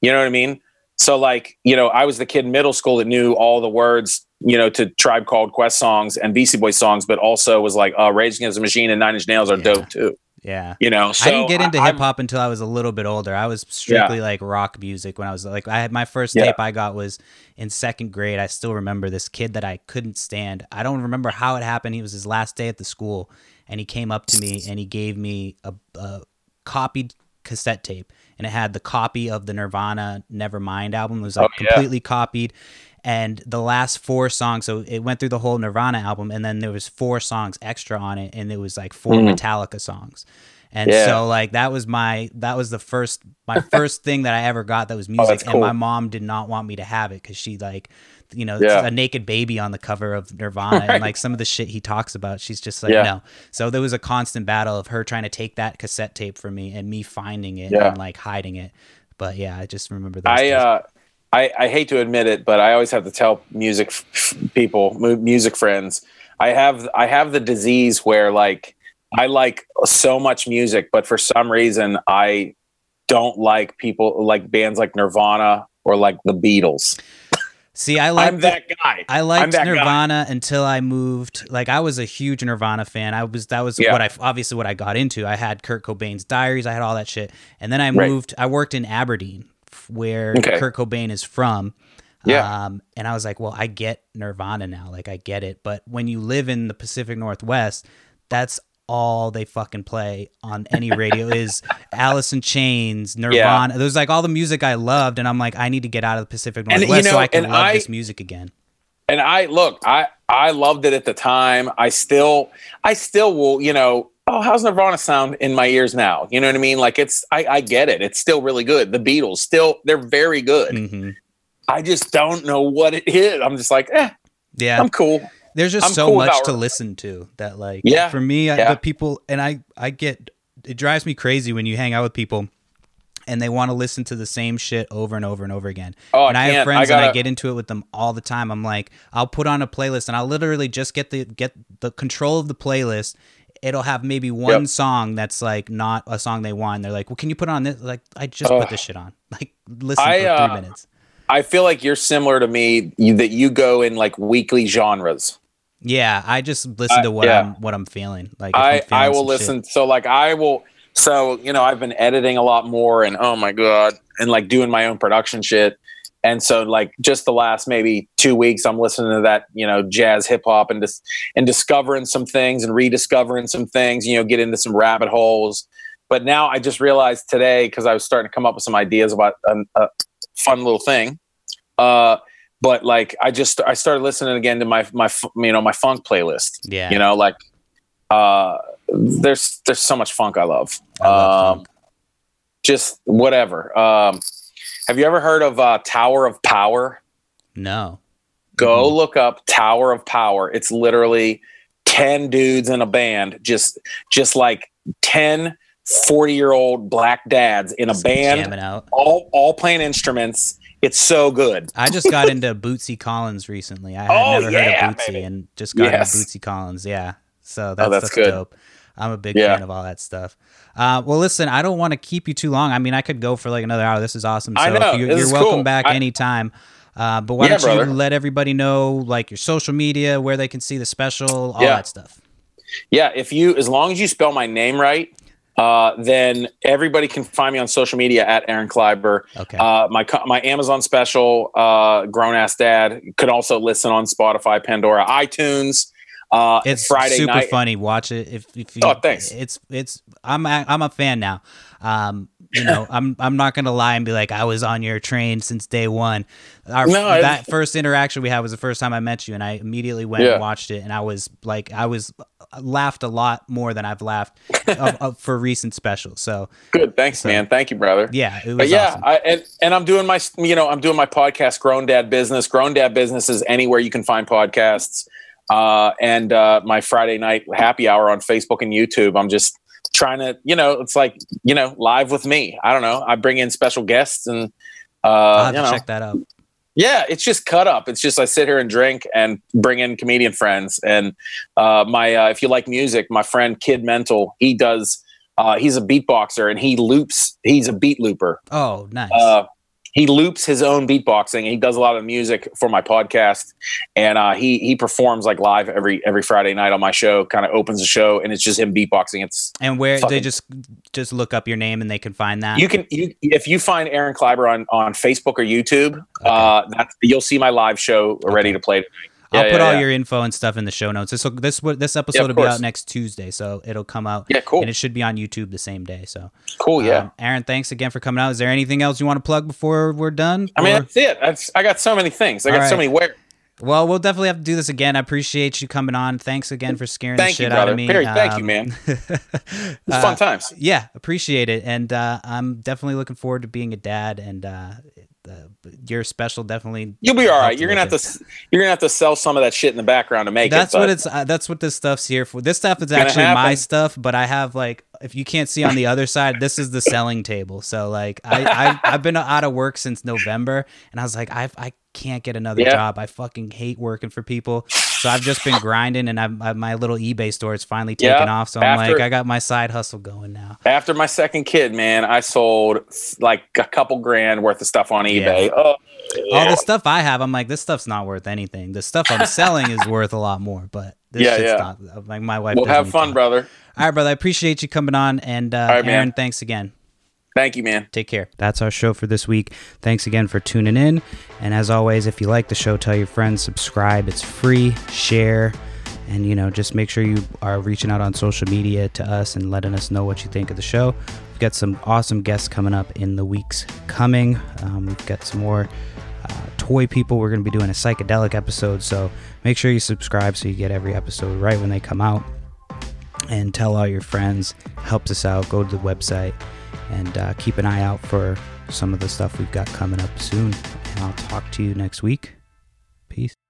Speaker 3: You know what I mean? So like, you know, I was the kid in middle school that knew all the words, you know, to Tribe Called Quest songs and Beastie Boys songs, but also was like, uh, Rage Against the Machine and Nine Inch Nails are
Speaker 1: Yeah.
Speaker 3: dope too.
Speaker 1: Yeah.
Speaker 3: You know, so
Speaker 1: I didn't get into hip hop until I was a little bit older. I was strictly like rock music when I was like I had my first
Speaker 3: Yeah.
Speaker 1: tape I got was in second grade. I still remember this kid that I couldn't stand. I don't remember how it happened. He was his last day at the school and he came up to me and he gave me a, a copied cassette tape and it had the copy of the Nirvana Nevermind album. It was like
Speaker 3: Oh, yeah.
Speaker 1: completely copied and the last four songs so it went through the whole nirvana album and then there was four songs extra on it and it was like 4
Speaker 3: Mhm.
Speaker 1: metallica songs and
Speaker 3: Yeah.
Speaker 1: so like that was my that was the first my [laughs] first thing that i ever got that was music
Speaker 3: Oh, that's
Speaker 1: and
Speaker 3: cool.
Speaker 1: my mom did not want me to have it because she like you know
Speaker 3: Yeah.
Speaker 1: a naked baby on the cover of nirvana
Speaker 3: Right.
Speaker 1: and like some of the shit he talks about she's just like
Speaker 3: Yeah.
Speaker 1: no so there was a constant battle of her trying to take that cassette tape from me and me finding it
Speaker 3: Yeah.
Speaker 1: and like hiding it but yeah i just remember that.
Speaker 3: I, uh, I, I hate to admit it, but I always have to tell music f- people, mu- music friends, I have I have the disease where like I like so much music, but for some reason I don't like people like bands like Nirvana or like the Beatles.
Speaker 1: See i like
Speaker 3: I'm that guy.
Speaker 1: I liked
Speaker 3: that guy.
Speaker 1: Nirvana until I moved. Like I was a huge Nirvana fan. I was that was
Speaker 3: Yeah.
Speaker 1: what I obviously what I got into. I had Kurt Cobain's Diaries. I had all that shit. And then I
Speaker 3: Right.
Speaker 1: moved. I worked in Aberdeen, where
Speaker 3: Okay.
Speaker 1: Kurt Cobain is from.
Speaker 3: Yeah.
Speaker 1: Um, and I was like, well, I get Nirvana now. Like I get it. But when you live in the Pacific Northwest, that's all they fucking play on any radio [laughs] is Alice in Chains, Nirvana. There's like all the music I loved, and I'm like, I need to get out of the Pacific
Speaker 3: And, you
Speaker 1: Northwest so
Speaker 3: know,
Speaker 1: I can love
Speaker 3: I-
Speaker 1: this music again.
Speaker 3: and I look, I I loved it at the time. I still I still will, you know, oh, how's Nirvana sound in my ears now? You know what I mean? Like it's I, I get it. It's still really good. The Beatles still they're very good.
Speaker 1: hmm
Speaker 3: I just don't know what it is. I'm just like, eh,
Speaker 1: Yeah,
Speaker 3: I'm cool.
Speaker 1: There's just
Speaker 3: I'm
Speaker 1: so
Speaker 3: cool
Speaker 1: much
Speaker 3: about
Speaker 1: to listen to that like
Speaker 3: Yeah,
Speaker 1: for me I,
Speaker 3: yeah.
Speaker 1: the people and i i get it drives me crazy when you hang out with people and they want to listen to the same shit over and over and over again
Speaker 3: Oh,
Speaker 1: and i, have friends and i
Speaker 3: gotta-
Speaker 1: get into it with them all the time i'm like i'll put on a playlist and i'll literally just get the get the control of the playlist it'll have maybe one song that's like not a song they want. They're like, "Well, can you put on this?" Like, I just put this shit on. [laughs] Like, listen
Speaker 3: I,
Speaker 1: for
Speaker 3: uh,
Speaker 1: three minutes.
Speaker 3: I feel like you're similar to me you, that you go in like weekly genres.
Speaker 1: Yeah, I just listen
Speaker 3: I-
Speaker 1: to what
Speaker 3: yeah.
Speaker 1: I'm what I'm feeling. Like,
Speaker 3: I
Speaker 1: feeling
Speaker 3: I will
Speaker 1: some shit.
Speaker 3: listen. So like I will. So you know I've been editing a lot more, and oh my god, and like doing my own production shit. And so like just the last maybe two weeks, I'm listening to that you know jazz hip hop and dis- and discovering some things and rediscovering some things. You know, get into some rabbit holes. But now I just realized today because I was starting to come up with some ideas about a, a fun little thing. Uh, but like I just I started listening again to my my you know my funk playlist.
Speaker 1: Yeah,
Speaker 3: you know like uh there's there's so much funk i love,
Speaker 1: I love
Speaker 3: um just whatever. Um have you ever heard of uh tower of power?
Speaker 1: No.
Speaker 3: go
Speaker 1: Mhm.
Speaker 3: look up tower of power. It's literally 10 dudes in a band just just like 10 40 year old black dads in a band all all playing instruments it's so good
Speaker 1: I just got into [laughs] Bootsy Collins recently. I had
Speaker 3: Oh,
Speaker 1: never
Speaker 3: yeah,
Speaker 1: heard of Bootsy
Speaker 3: baby.
Speaker 1: and just got
Speaker 3: Yes.
Speaker 1: into Bootsy Collins. Yeah. So that's,
Speaker 3: Oh, that's good.
Speaker 1: dope. I'm a big
Speaker 3: Yeah.
Speaker 1: fan of all that stuff. Uh, well, listen, I don't want to keep you too long. I mean, I could go for like another hour. This is awesome. So
Speaker 3: I know.
Speaker 1: you, you're welcome
Speaker 3: cool.
Speaker 1: back
Speaker 3: I-
Speaker 1: anytime. Uh, but why
Speaker 3: Yeah,
Speaker 1: don't you
Speaker 3: brother.
Speaker 1: let everybody know like your social media, where they can see the special, all that stuff.
Speaker 3: Yeah, if you as long as you spell my name right, uh, then everybody can find me on social media at Aaron Kleiber.
Speaker 1: Okay.
Speaker 3: Uh, my my Amazon special, uh, Grown Ass Dad, could also listen on Spotify, Pandora, iTunes. Uh,
Speaker 1: it's
Speaker 3: Friday
Speaker 1: super
Speaker 3: night.
Speaker 1: funny. Watch it if, if you.
Speaker 3: Oh, thanks.
Speaker 1: It's it's I'm a, I'm a fan now. Um, you know, I'm I'm not gonna lie and be like I was on your train since day one. Our
Speaker 3: No, I-
Speaker 1: that first interaction we had was the first time I met you, and I immediately went
Speaker 3: Yeah.
Speaker 1: and watched it, and I was like I was laughed a lot more than I've laughed of, of, [laughs] for recent specials. So
Speaker 3: Good, thanks,
Speaker 1: So-
Speaker 3: man. Thank you, brother.
Speaker 1: yeah, it was
Speaker 3: But yeah,
Speaker 1: awesome.
Speaker 3: I, and and I'm doing my you know I'm doing my podcast, Grown Dad Business. Grown Dad Business is anywhere you can find podcasts. Uh, and uh, my Friday night happy hour on Facebook and YouTube. I'm just trying to you know it's like you know live with me. I don't know. I bring in special guests and
Speaker 1: I'll
Speaker 3: uh,
Speaker 1: have
Speaker 3: you
Speaker 1: to
Speaker 3: know
Speaker 1: check that out.
Speaker 3: Yeah, it's just cut up. It's just I sit here and drink and bring in comedian friends. And uh, my uh, if you like music, my friend Kid Mental, he does. Uh, he's a beatboxer and he loops. He's a beat looper.
Speaker 1: Oh, nice.
Speaker 3: He loops his own beatboxing. He does a lot of music for my podcast, and uh, he he performs like live every every Friday night on my show. Kind of opens the show, and it's just him beatboxing. It's
Speaker 1: and where they just just look up your name and they can find that.
Speaker 3: you can you if you find Aaron Kleiber on on Facebook or YouTube, uh, that's, you'll see my live show ready
Speaker 1: Okay.
Speaker 3: to play.
Speaker 1: I'll
Speaker 3: Yeah,
Speaker 1: put all your info and stuff in the show notes. This will, this this episode will be
Speaker 3: course.
Speaker 1: out next Tuesday, so it'll come out
Speaker 3: Yeah, cool,
Speaker 1: and it should be on YouTube the same day. So
Speaker 3: cool. Yeah.
Speaker 1: um, Aaron, thanks again for coming out. Is there anything else you want to plug before we're done?
Speaker 3: I mean,
Speaker 1: Or-
Speaker 3: that's it. That's, I got so many things. I got
Speaker 1: All
Speaker 3: so many where.
Speaker 1: well, we'll definitely have to do this again. I appreciate you coming on. Thanks again for scaring
Speaker 3: Thank
Speaker 1: the
Speaker 3: you,
Speaker 1: shit out of me.
Speaker 3: Very- thank you,
Speaker 1: Um,
Speaker 3: man. [laughs] It's
Speaker 1: uh,
Speaker 3: fun times.
Speaker 1: Yeah, appreciate it, and uh, I'm definitely looking forward to being a dad. And uh, uh, your special definitely.
Speaker 3: You'll be all right. You're gonna have
Speaker 1: little
Speaker 3: to. You're gonna have to sell some of that shit in the background to make
Speaker 1: that's
Speaker 3: it.
Speaker 1: what it's uh, that's what this stuff's here for this stuff is actually my stuff but i have like if you can't see on the other side this is the selling table so like i, I [laughs] i've been out of work since november and i was like i i can't get another
Speaker 3: Yeah.
Speaker 1: job i fucking hate working for people so i've just been grinding and I've, I, my little ebay store is finally
Speaker 3: Yeah,
Speaker 1: taken off so i'm
Speaker 3: after-
Speaker 1: like i got my side hustle going now
Speaker 3: After my second kid, man, I sold like a couple grand worth of stuff on
Speaker 1: Yeah.
Speaker 3: eBay. Oh,
Speaker 1: all the stuff i have i'm like this stuff's not worth anything the stuff i'm selling is worth a lot more but this
Speaker 3: Yeah,
Speaker 1: shit's
Speaker 3: yeah.
Speaker 1: not like my wife
Speaker 3: we'll have fun, brother.
Speaker 1: all right brother i appreciate you coming on and uh,
Speaker 3: right, man.
Speaker 1: aaron thanks again
Speaker 3: Thank you, man.
Speaker 1: Take care. That's our show for this week. Thanks again for tuning in. And as always, if you like the show, tell your friends, subscribe. It's free, share, and you know, just make sure you are reaching out on social media to us and letting us know what you think of the show. We've got some awesome guests coming up in the weeks coming. Um, we've got some more uh, toy people. We're going to be doing a psychedelic episode, so make sure you subscribe so you get every episode right when they come out. And tell all your friends. Helps us out. Go to the website and uh, keep an eye out for some of the stuff we've got coming up soon. And I'll talk to you next week. Peace.